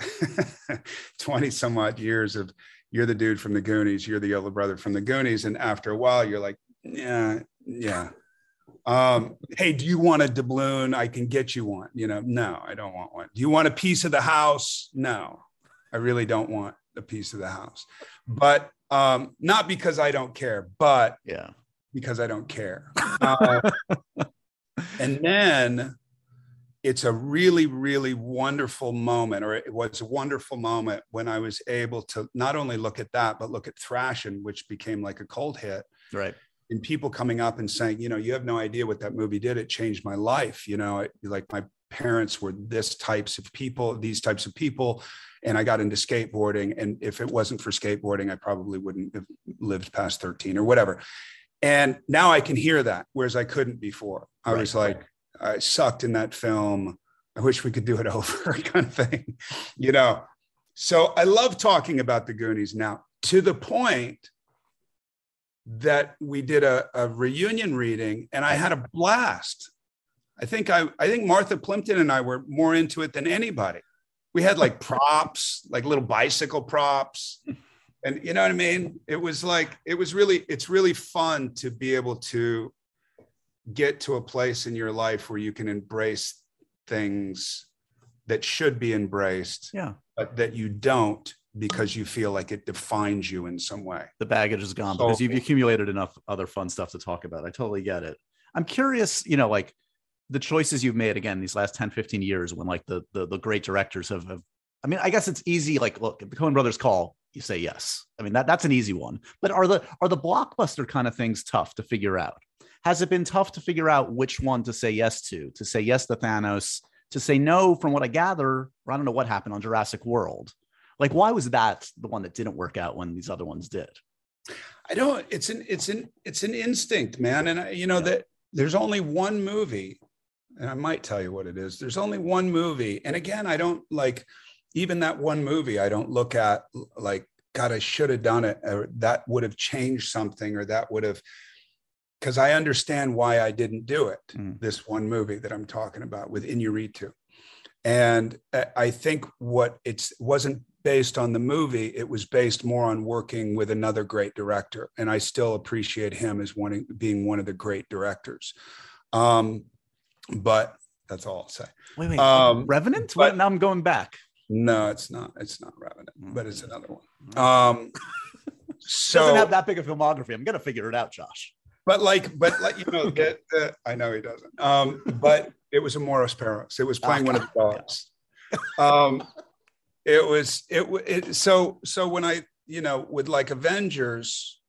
20 some odd years of you're the dude from the goonies you're the older brother from the goonies and after a while you're like yeah yeah. Um hey do you want a doubloon? I can get you one you know no i don't want one. Do you want a piece of the house? No i really don't want a piece of the house. But um not because i don't care but yeah. because I don't care. Uh, and then it's a really, really wonderful moment, or it was a wonderful moment when I was able to not only look at that, but look at Thrashin', which became like a cold hit. right And people coming up and saying, you know, you have no idea what that movie did. It changed my life. You know, it, like my parents were this types of people, these types of people. And I got into skateboarding. And if it wasn't for skateboarding, I probably wouldn't have lived past 13 or whatever. And now I can hear that, whereas I couldn't before. I Right, was like, I sucked in that film. I wish we could do it over, kind of thing, you know. So I love talking about the Goonies now to the point that we did a, a reunion reading and I had a blast. I think I, I think Martha Plimpton and I were more into it than anybody. We had like props, like little bicycle props and you know what i mean it was like it was really it's really fun to be able to get to a place in your life where you can embrace things that should be embraced yeah but that you don't because you feel like it defines you in some way the baggage is gone So- because you've accumulated enough other fun stuff to talk about. I totally get it. I'm curious, you know, like the choices you've made again these last 10, 15 years when like the the, the great directors have, have I mean, I guess it's easy. Like, look, if the Coen brothers call, you say yes. I mean, that that's an easy one. But are the are the blockbuster kind of things tough to figure out? Has it been tough to figure out which one to say yes to? To say yes to Thanos, to say no, from what I gather, or I don't know what happened on Jurassic World. Like, why was that the one that didn't work out when these other ones did? i don't it's an it's an it's an instinct man and I, you know that there's only one movie and i might tell you what it is there's only one movie and again i don't like even that one movie i don't look at like god i should have done it or that would have changed something or that would have because i understand why i didn't do it Mm. this one movie that i'm talking about with Inarritu. and I- i think what it's wasn't based on the movie it was based more on working with another great director and i still appreciate him as one being one of the great directors um but that's all i'll say Wait, wait, Um, Revenant? but- now I'm going back. no it's not it's not revenant but it's another one um so Doesn't have that big a filmography. I'm gonna figure it out, Josh. But like but like you know the, the, i know he doesn't. Um but it was Amores Perros. it was playing one of the dogs. Um it was it, it so so when i you know with like avengers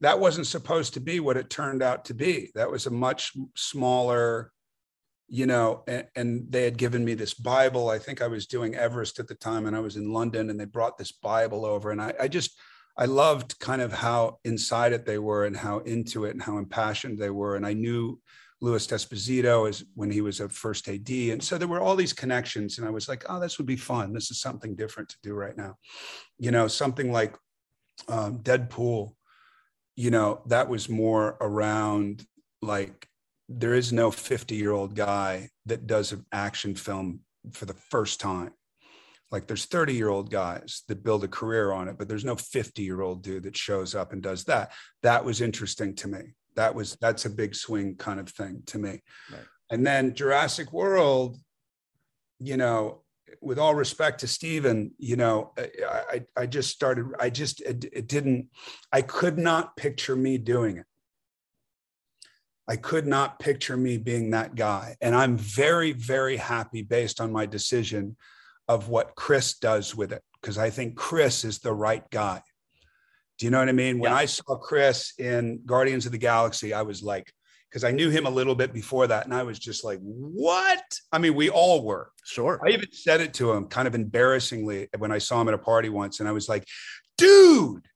that wasn't supposed to be what it turned out to be. That was a much smaller you know and, and they had given me this bible. I think i was doing everest at the time and i was in london and they brought this bible over and i, I just i loved kind of how inside it they were and how into it and how impassioned they were and i knew Louis D'Esposito as when he was a first AD. And so there were all these connections. And I was like, oh, this would be fun. This is something different to do right now. You know, something like um, Deadpool, you know, that was more around like there is no 50 year old guy that does an action film for the first time. Like there's 30 year old guys that build a career on it, but there's no 50 year old dude that shows up and does that. That was interesting to me. That was that's a big swing kind of thing to me. Right. And then Jurassic World, you know, with all respect to Steven, you know, I, I, I just started, I just, it, it didn't, I could not picture me doing it. I could not picture me being that guy. And I'm very, very happy based on my decision of what Chris does with it, because I think Chris is the right guy. Do you know what I mean? When Yeah. I saw Chris in Guardians of the Galaxy, I was like, because I knew him a little bit before that. And I was just like, what? I mean, we all were. Sure. I even said it to him kind of embarrassingly when I saw him at a party once. And I was like, dude,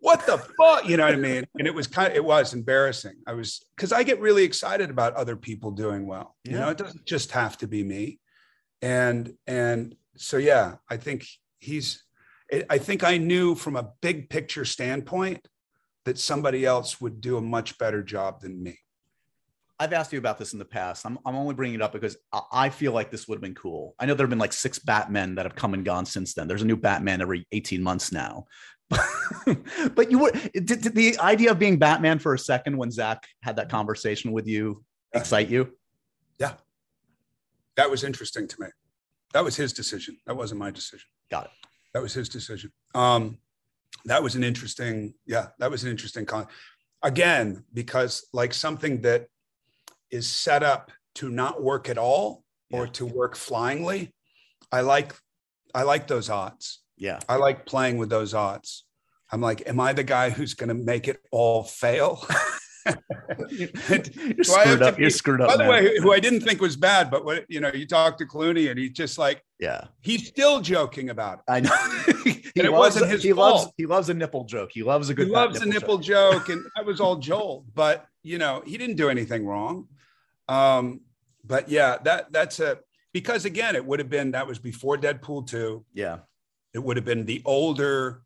what the fuck? You know what I mean? And it was kind of, it was embarrassing. I was, because I get really excited about other people doing well. You know, it doesn't just have to be me. And, and so, yeah, I think he's, I- I think I knew from a big picture standpoint that somebody else would do a much better job than me. I've asked you about this in the past. I'm, I'm only bringing it up because I, I feel like this would have been cool. I know there have been like six Batmen that have come and gone since then. There's a new Batman every 18 months now. but you were did, did the idea of being Batman for a second when Zach had that conversation with you excite you? Yeah, that was interesting to me. That was his decision. That wasn't my decision. Got it. That was his decision. Um, that was an interesting, yeah, that was an interesting con. Again, because like something that is set up to not work at all or Yeah. to work flyingly, I like, I like those odds. Yeah. I like playing with those odds. I'm like, am I the guy who's going to make it all fail? You're Do I have screwed up. You're screwed up. By the man. way, who I didn't think was bad, but what you know, you talk to Clooney and he's just like yeah, he's still joking about it. I know. he And it loves- wasn't his he loves fault. he loves a nipple joke. He loves a good he loves a nipple joke. joke, and that was all Joel. But you know, he didn't do anything wrong. Um, but yeah, that that's a because again, it would have been that was before Deadpool two. Yeah. It would have been the older,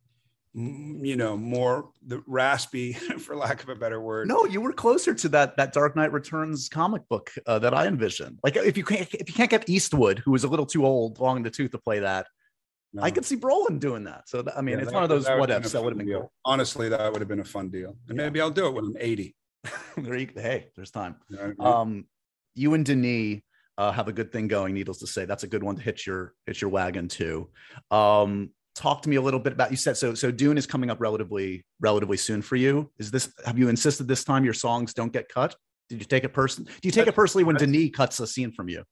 you know, more the raspy, for lack of a better word. No, you were closer to that that Dark Knight Returns comic book uh, that I envisioned. Like if you can't if you can't get Eastwood, who was a little too old, long in the tooth to play that, No. I could see Brolin doing that. So I mean, Yeah, it's that one of those what ifs that would have fun been cool. Honestly, that would have been a fun deal, and Yeah. maybe I'll do it when I'm 80. there you, hey, there's time. You know what I mean? Um, you and Denis uh, have a good thing going. Needless to say, that's a good one to hit your hit your wagon too. Um, talk to me a little bit about you said so. So Dune is coming up relatively relatively soon for you. Is this have you insisted this time your songs don't get cut? Did you take it person? Do you take it personally when Denis cuts a scene from you?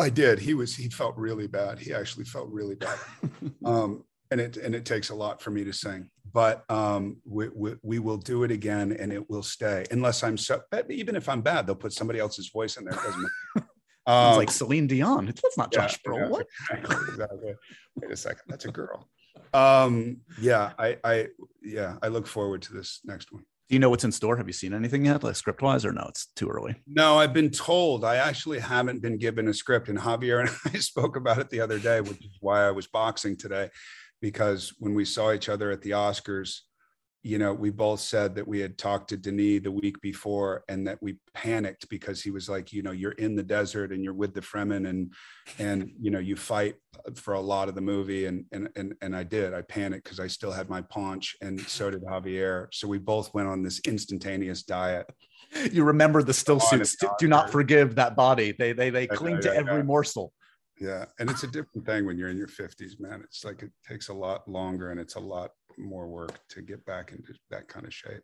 I did. He was. He felt really bad. He actually felt really bad. um, and it and it takes a lot for me to sing. But um, we, we we will do it again, and it will stay. Unless I'm so. Even if I'm bad, they'll put somebody else's voice in there. Doesn't Um, like Celine Dion. That's not Josh yeah, exactly, exactly. Wait a second. That's a girl. Um, yeah. I. I. Yeah. I look forward to this next one. Do you know what's in store? Have you seen anything yet, like script wise, or no? It's too early. No, I've been told. I actually haven't been given a script, and Javier and I spoke about it the other day, which is why I was boxing today, because when we saw each other at the Oscars, you know, we both said that we had talked to Denis the week before, and that we panicked because he was like, you know, you're in the desert and you're with the Fremen, and and you know, you fight for a lot of the movie, and and and and I did. I panicked because I still had my paunch, and so did Javier. So we both went on this instantaneous diet. You remember the still suits. Do, not forgive that body. They they they cling yeah, to yeah, every yeah. morsel. Yeah, and it's a different thing when you're in your 50s, man. It's like it takes a lot longer and it's a lot more work to get back into that kind of shape.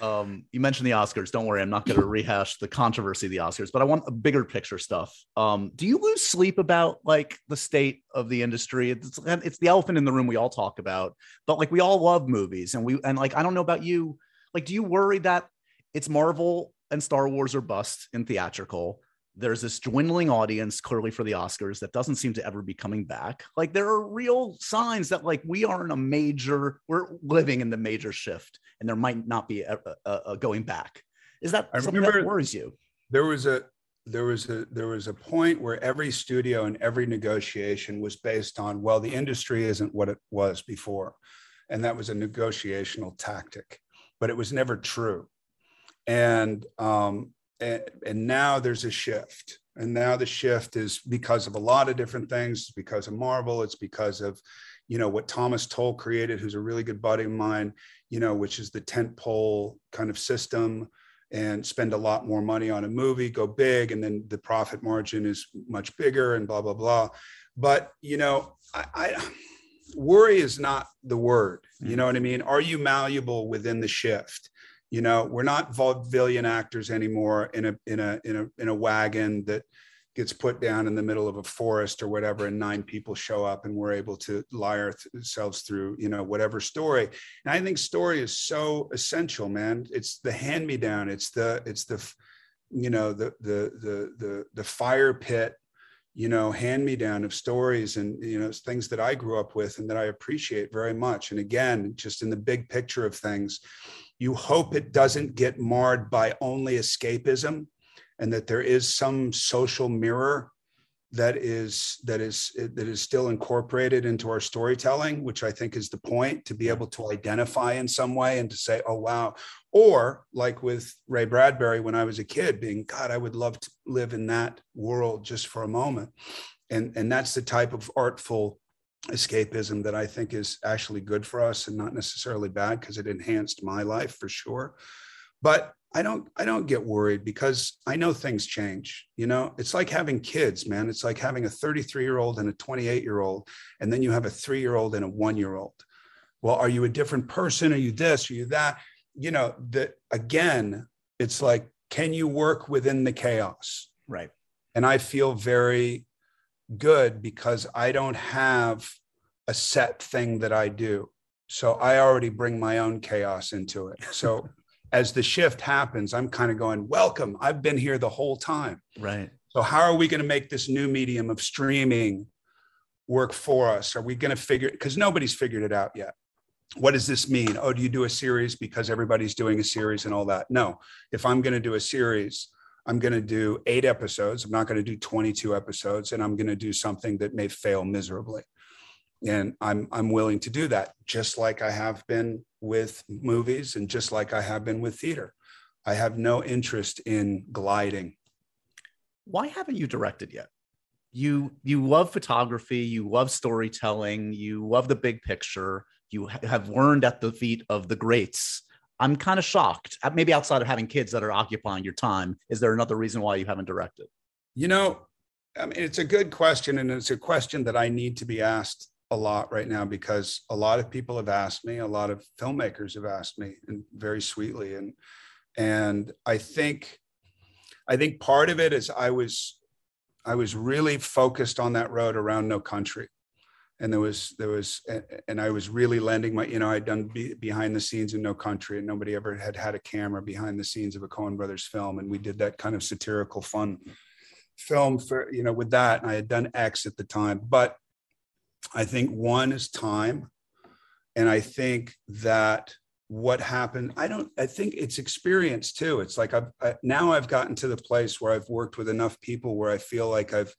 Um, you mentioned the Oscars. Don't worry, I'm not going to rehash the controversy of the Oscars, but I want a bigger picture stuff. Um, do you lose sleep about like the state of the industry? It's it's the elephant in the room we all talk about, but like we all love movies, and we and like I don't know about you. Like, do you worry that it's Marvel and Star Wars are bust in theatrical? There's this dwindling audience clearly for the Oscars that doesn't seem to ever be coming back. Like there are real signs that like we are in a major, we're living in the major shift, and there might not be a, a, a going back. Is that I something that worries you? There was a there was a there was a point where every studio and every negotiation was based on well the industry isn't what it was before and that was a negotiational tactic but it was never true and um and, and now there's a shift. And now the shift is because of a lot of different things. It's because of marvel. It's because of you know what thomas tull created who's a really good buddy of mine you know which is the tent pole kind of system and spend a lot more money on a movie go big and then the profit margin is much bigger and blah blah blah. But you know i, I worry is not the word. You mm. know what i mean? Are you malleable within the shift you know we're not vaudevillian actors anymore in a in a in a in a wagon that gets put down in the middle of a forest or whatever and nine people show up and we're able to lie ourselves through you know whatever story. And i think story is so essential man. It's the hand me down it's the it's the you know the the the the, the fire pit you know hand me down of stories and you know things that i grew up with and that i appreciate very much. And again just in the big picture of things you hope it doesn't get marred by only escapism and that there is some social mirror that is that is that is still incorporated into our storytelling which i think is the point to be able to identify in some way and to say oh wow. Or like with ray bradbury when i was a kid being god i would love to live in that world just for a moment. And and that's the type of artful escapism that I think is actually good for us and not necessarily bad because it enhanced my life for sure. But I don't I don't get worried because I know things change. You know, it's like having kids, man. It's like having a 33 year old and a 28 year old, and then you have a three year old and a one year old. Well, are you a different person? Are you this? Are you that? You know, that again, it's like, can you work within the chaos? Right. And I feel very good because I don't have a set thing that I do. So I already bring my own chaos into it. So as the shift happens, I'm kind of going, welcome. I've been here the whole time. Right. So how are we going to make this new medium of streaming work for us? Are we going to figure because nobody's figured it out yet. What does this mean? Oh, do you do a series because everybody's doing a series and all that? No. If I'm going to do a series, I'm going to do eight episodes. I'm not going to do 22 episodes, and I'm going to do something that may fail miserably. And I'm I'm willing to do that, just like I have been with movies, and just like I have been with theater. I have no interest in gliding. Why haven't you directed yet? You you love photography, you love storytelling, you love the big picture. You have learned at the feet of the greats I'm kind of shocked. Maybe outside of having kids that are occupying your time, is there another reason why you haven't directed? You know, I mean, it's a good question, and it's a question that I need to be asked a lot right now because a lot of people have asked me, a lot of filmmakers have asked me, and very sweetly, and and I think, I think part of it is I was, I was really focused on that road around No Country, and there was there was and i was really lending my you know i'd done be, behind the scenes in no country and nobody ever had had a camera behind the scenes of a coen brothers film. And we did that kind of satirical fun film for you know with that. And i had done x at the time. But i think one is time. And i think that what happened i don't i think it's experience too. It's like i've I, now i've gotten to the place where i've worked with enough people where i feel like i've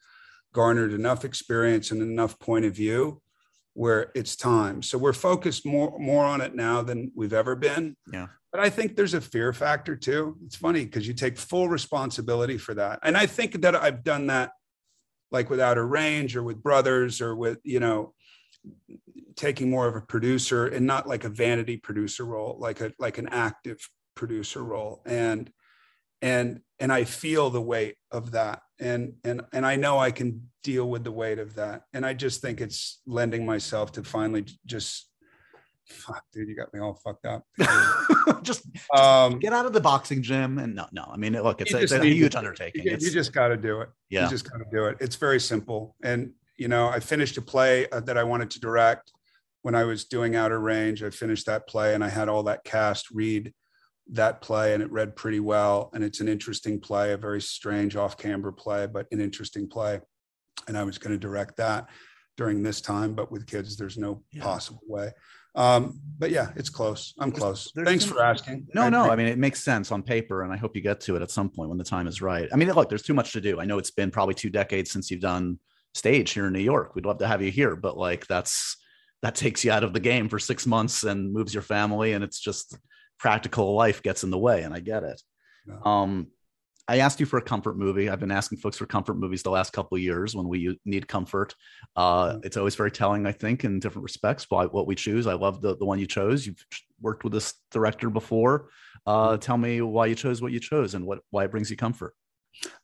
garnered enough experience and enough point of view where it's time. So we're focused more more on it now than we've ever been. Yeah. But I think there's a fear factor too. It's funny because you take full responsibility for that. And I think that I've done that like with Outer Range or with Brothers or with, you know, taking more of a producer and not like a vanity producer role, like a like an active producer role. And and and I feel the weight of that and and and I know I can deal with the weight of that. And I just think it's lending myself to finally just fuck dude you got me all fucked up. Just, just um, get out of the boxing gym and no no I mean look it's, a, it's a huge to, undertaking. You, you just got to do it. Yeah. you just got to do it. It's very simple. And you know I finished a play uh, that I wanted to direct when I was doing Outer Range. I finished that play and I had all that cast read that play and it read pretty well. And it's an interesting play, a very strange off camber play, but an interesting play. And I was going to direct that during this time, but with kids, there's no yeah. possible way. Um, but yeah, it's close. I'm close. There's Thanks for asking. No, I, no. I mean, it makes sense on paper, and I hope you get to it at some point when the time is right. I mean, look, there's too much to do. I know it's been probably two decades since you've done stage here in New York. We'd love to have you here, but like that's that takes you out of the game for six months and moves your family, and it's just practical life gets in the way and i get it yeah. um I asked you for a comfort movie. I've been asking folks for comfort movies the last couple of years when we need comfort. Uh, Mm-hmm. it's always very telling, I think, in different respects by what we choose. I love the, the one you chose. You've worked with this director before. Uh, tell me why you chose what you chose and what why it brings you comfort.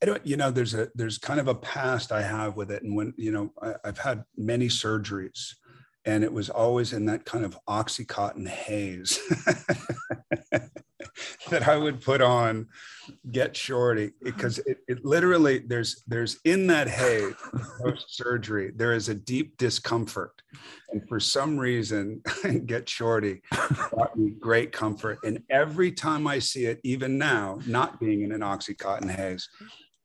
I don't, you know, there's a there's kind of a past I have with it, and when you know, I, I've had many surgeries, and it was always in that kind of oxycontin haze that I would put on, get shorty, because it, it literally there's there's in that haze post surgery there is a deep discomfort, and for some reason, get shorty brought me great comfort, and every time I see it, even now, not being in an oxycontin haze.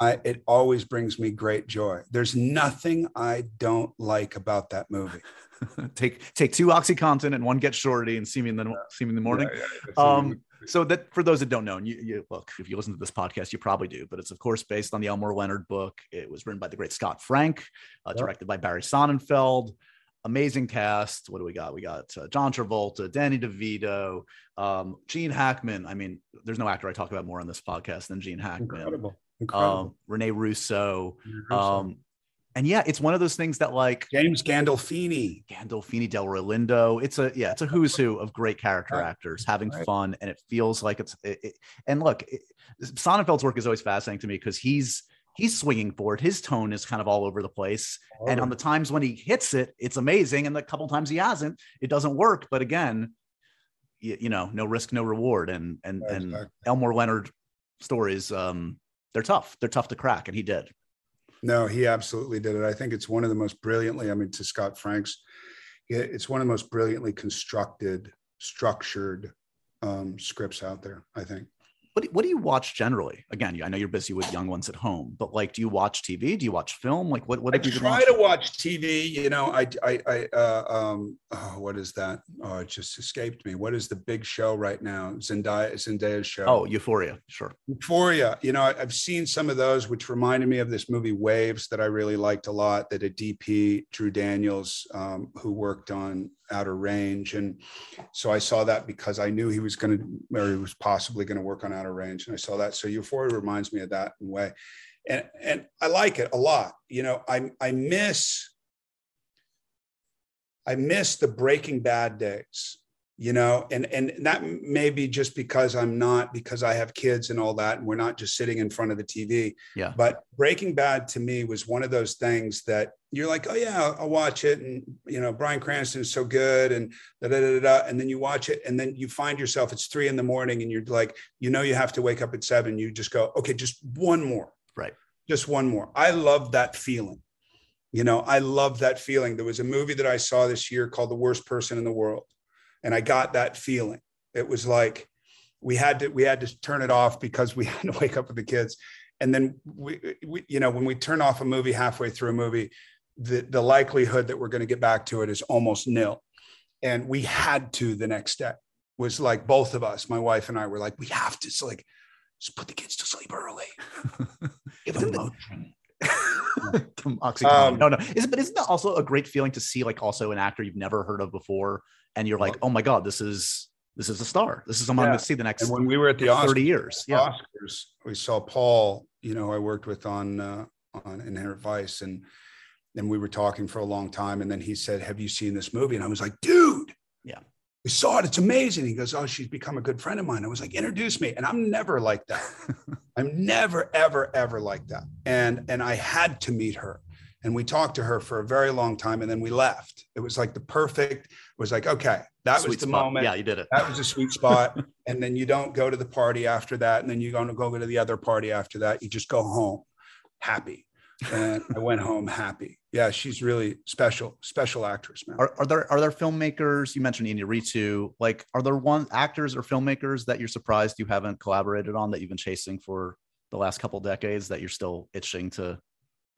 I, it always brings me great joy. There's nothing I don't like about that movie. take take two OxyContin and one Get Shorty and see me in the see me in the morning. Yeah, yeah, Um, so that for those that don't know, and you, you look, if you listen to this podcast, you probably do, but it's of course based on the Elmore Leonard book. It was written by the great Scott Frank, uh, directed by Barry Sonnenfeld. Amazing cast. What do we got? We got uh, John Travolta, Danny DeVito, um, Gene Hackman. I mean, there's no actor I talk about more on this podcast than Gene Hackman. incredible, incredible. Um, Renee Russo. Um, Um, and yeah, it's one of those things that like James Gandolfini. Gandolfini, Delroy Lindo. It's a yeah, it's a who's who of great character Right. actors having Right. fun, and it feels like it's. It, it- and look, it, Sonnenfeld's work is always fascinating to me because he's he's swinging for it. His tone is kind of all over the place, and on the times when he hits it, it's amazing, and the couple times he hasn't, it doesn't work. But again, you, you know, no risk, no reward, and and Right, and. Elmore Leonard stories, um, they're tough. They're tough to crack, and he did. No, he absolutely did it. I think it's one of the most brilliantly, I mean, to Scott Franks, it's one of the most brilliantly constructed, structured um, scripts out there, I think. What do, what do you watch generally? Again, I know you're busy with young ones at home, but like, do you watch TV? Do you watch film? Like, what what I have you try watching? to watch TV. You know, I, I, I, uh, um, oh, what is that? Oh, it just escaped me. What is the big show right now? Zendaya, Zendaya's show. Oh, Euphoria, sure. Euphoria. You know, I, I've seen some of those, which reminded me of this movie Waves that I really liked a lot. That a DP Drew Daniels, um, who worked on Outer Range, and so I saw that because I knew he was going to, or he was possibly going to work on Outer Range, and I saw that. So Euphoria reminds me of that in a way, and and I like it a lot. You know, I I miss. I miss the Breaking Bad days you know and and that may be just because i'm not because i have kids and all that and we're not just sitting in front of the tv Yeah. but breaking bad to me was one of those things that you're like oh yeah i'll, I'll watch it and you know bryan cranston is so good and da, da, da, da, and then you watch it and then you find yourself it's three in the morning and you're like you know you have to wake up at seven you just go okay just one more. Right. just one more. I love that feeling. You know i love that feeling. There was a movie that i saw this year called the worst person in the world and I got that feeling. It was like we had to we had to turn it off because we had to wake up with the kids. And then we, we you know when we turn off a movie halfway through a movie, the the likelihood that we're going to get back to it is almost nil. And we had to the next day. Was like both of us, my wife and I were like, we have to. It's like just put the kids to sleep early. Give them motion. Um, no, no. Is but isn't that also a great feeling to see like also an actor you've never heard of before, and you're like, oh my god, this is this is a star. This is someone I'm going to see the next And when we were at the 30 years. Yeah. Oscars, we saw Paul, you know, I worked with on uh, on Inherent Vice, and then we were talking for a long time, and then he said, "Have you seen this movie?" And I was like, "Dude, Yeah. we saw it. It's amazing." He goes, "Oh, she's become a good friend of mine." I was like, "Introduce me," and I'm never like that. I'm never, ever, ever like that. And and I had to meet her. And we talked to her for a very long time, and then we left. It was like the perfect. It was like, okay, that was the spot. moment Yeah, you did it. that was a sweet spot. and then you don't go to the party after that. And then you're going to go to the other party after that. You just go home happy. And I went home happy. Yeah, she's really special, special actress, man. Are, are there are there filmmakers? You mentioned Inarritu. Like, are there one actors or filmmakers that you're surprised you haven't collaborated on that you've been chasing for the last couple decades that you're still itching to?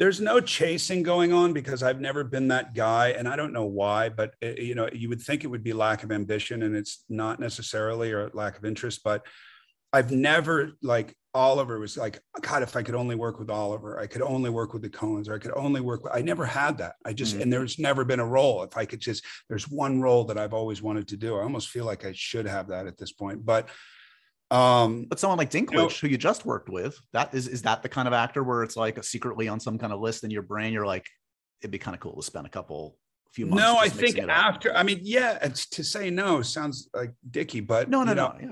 There's no chasing going on because I've never been that guy. And I don't know why, but uh, you know, you would think it would be lack of ambition and it's not necessarily or lack of interest, but I've never like Oliver was like, God, if I could only work with Oliver, I could only work with the Coens, or I could only work with, I never had that. I just, Mhm. and there's never been a role. If I could just, there's one role that I've always wanted to do. I almost feel like I should have that at this point. But Um, But someone like Dinklage, know- who you just worked with, that is is that the kind of actor where it's like secretly on some kind of list in your brain, you're like, it'd be kind of cool to spend a couple few months. no, I think up. after. I mean, yeah, it's to say no sounds like dicky, but No, no, you know, no.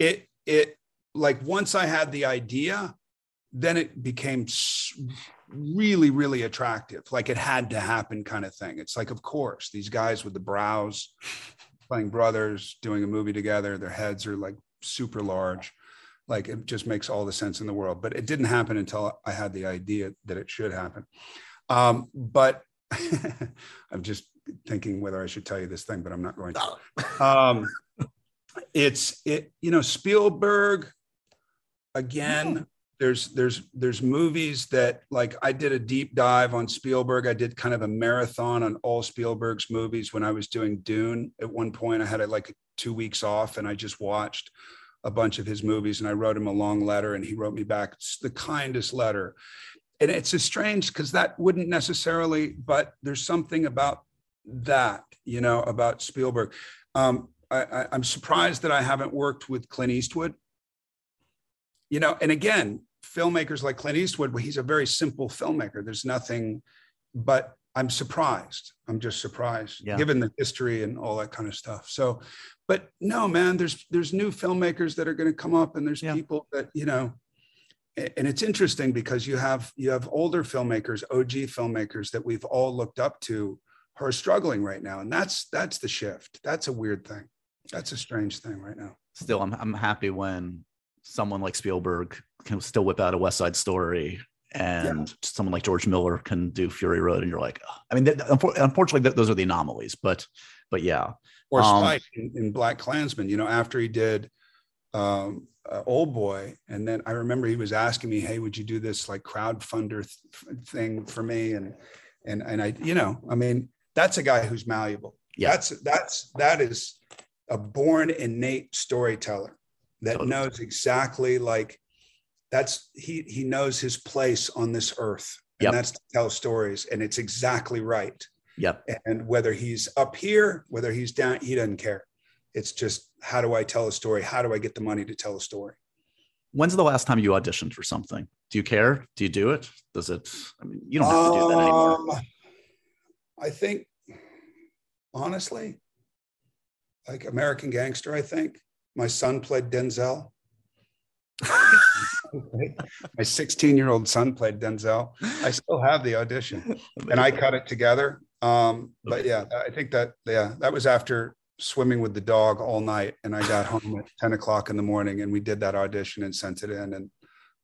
Yeah. it it like once I had the idea, then it became really really attractive. Like it had to happen, kind of thing. It's like, of course, these guys with the brows, playing brothers, doing a movie together. Their heads are like super large. Like it just makes all the sense in the world. But it didn't happen until I had the idea that it should happen. Um, but I'm just thinking whether I should tell you this thing, but I'm not going to um it's it you know spielberg again there's there's there's movies that like i did a deep dive on spielberg. I did kind of a marathon on all spielberg's movies when i was doing dune. At one point i had like two weeks off and i just watched a bunch of his movies and i wrote him a long letter and he wrote me back it's the kindest letter. And it's a strange because that wouldn't necessarily but there's something about that you know about spielberg. Um, I, I, I'm surprised that I haven't worked with Clint Eastwood. You know, and again, filmmakers like Clint Eastwood, well, he's a very simple filmmaker. There's nothing, but I'm surprised. I'm just surprised, Yeah. given the history and all that kind of stuff. So, but no, man, there's there's new filmmakers that are going to come up, and there's Yeah. people that you know. And it's interesting because you have you have older filmmakers, OG filmmakers that we've all looked up to, who are struggling right now, and that's that's the shift. That's a weird thing. That's a strange thing right now. Still, I'm I'm happy when someone like Spielberg can still whip out a West Side Story. And someone like George Miller can do Fury Road, and you're like, "Ugh." I mean, unfortunately, th- those are the anomalies. But, but yeah, Or Um, Spike in, in BlacKkKlansman, you know, after he did um, uh, Oldboy, and then I remember he was asking me, "Hey, would you do this like crowdfunder th- thing for me?" And and and I, you know, I mean, that's a guy who's malleable. Yeah. That's that's that is a born innate storyteller that Totally. knows exactly like that's he he knows his place on this earth, and Yep. that's to tell stories, and it's exactly right yep, and whether he's up here whether he's down he doesn't care it's just how do i tell a story how do i get the money to tell a story When's the last time you auditioned for something? Do you care? Do you do it? Does it? I mean, you don't have to do that anymore. Um, i think honestly like american gangster i think my son played denzel my 16 year old son played denzel i still have the audition and I cut it together. Um, but yeah, I think that yeah, that was after swimming with the dog all night, and I got home at ten o'clock in the morning, and we did that audition and sent it in, and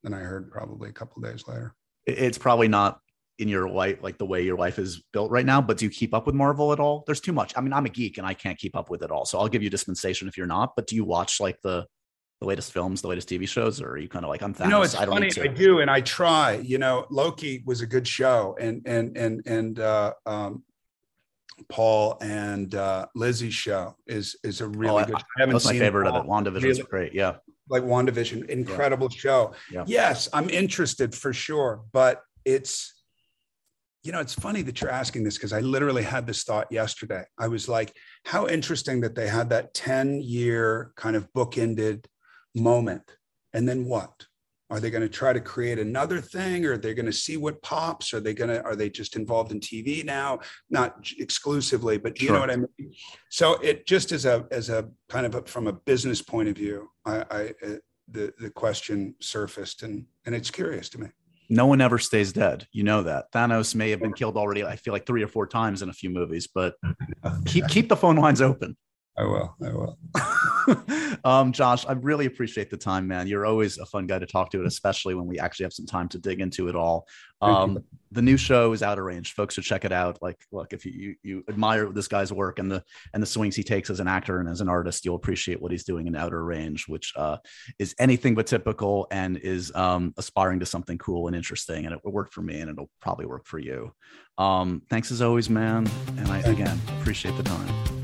then I heard probably a couple days later. It's probably not in your life like the way your life is built right now but do you keep up with marvel at all there's too much i mean i'm a geek and i can't keep up with it all so i'll give you dispensation if you're not but do you watch like the the latest films the latest tv shows or are you kind of like i'm Thanos, you know, it's i don't funny. I do, and I try. You know, Loki was a good show, and and and and uh, um, Paul and uh, Lizzie's show is is a really Oh, I- good. I haven't that's my favorite of it wandavision Really- is great yeah like WandaVision, incredible show. Yeah. Yes, I'm interested for sure, but it's you know, it's funny that you're asking this because I literally had this thought yesterday. I was like, how interesting that they had that 10 year kind of bookended moment. And then what? Are they going to try to create another thing or are they going to see what pops? Are they going to, are they just involved in TV now? Not exclusively, but do you know what I mean? So it just as a, as a kind of a, from a business point of view, I, I, uh, the, the question surfaced and, and it's curious to me. no one ever stays dead you know that thanos may have been killed already i feel like three or four times in a few movies but keep keep the phone lines open I will. I will. um, Josh, I really appreciate the time, man. You're always a fun guy to talk to, especially when we actually have some time to dig into it all. Um, the new show is Outer Range. Folks should check it out. Like, look, if you, you you admire this guy's work and the and the swings he takes as an actor and as an artist, you'll appreciate what he's doing in Outer Range, which uh, is anything but typical and is um, aspiring to something cool and interesting. And it worked for me, and it'll probably work for you. Um, thanks as always, man. And I again appreciate the time.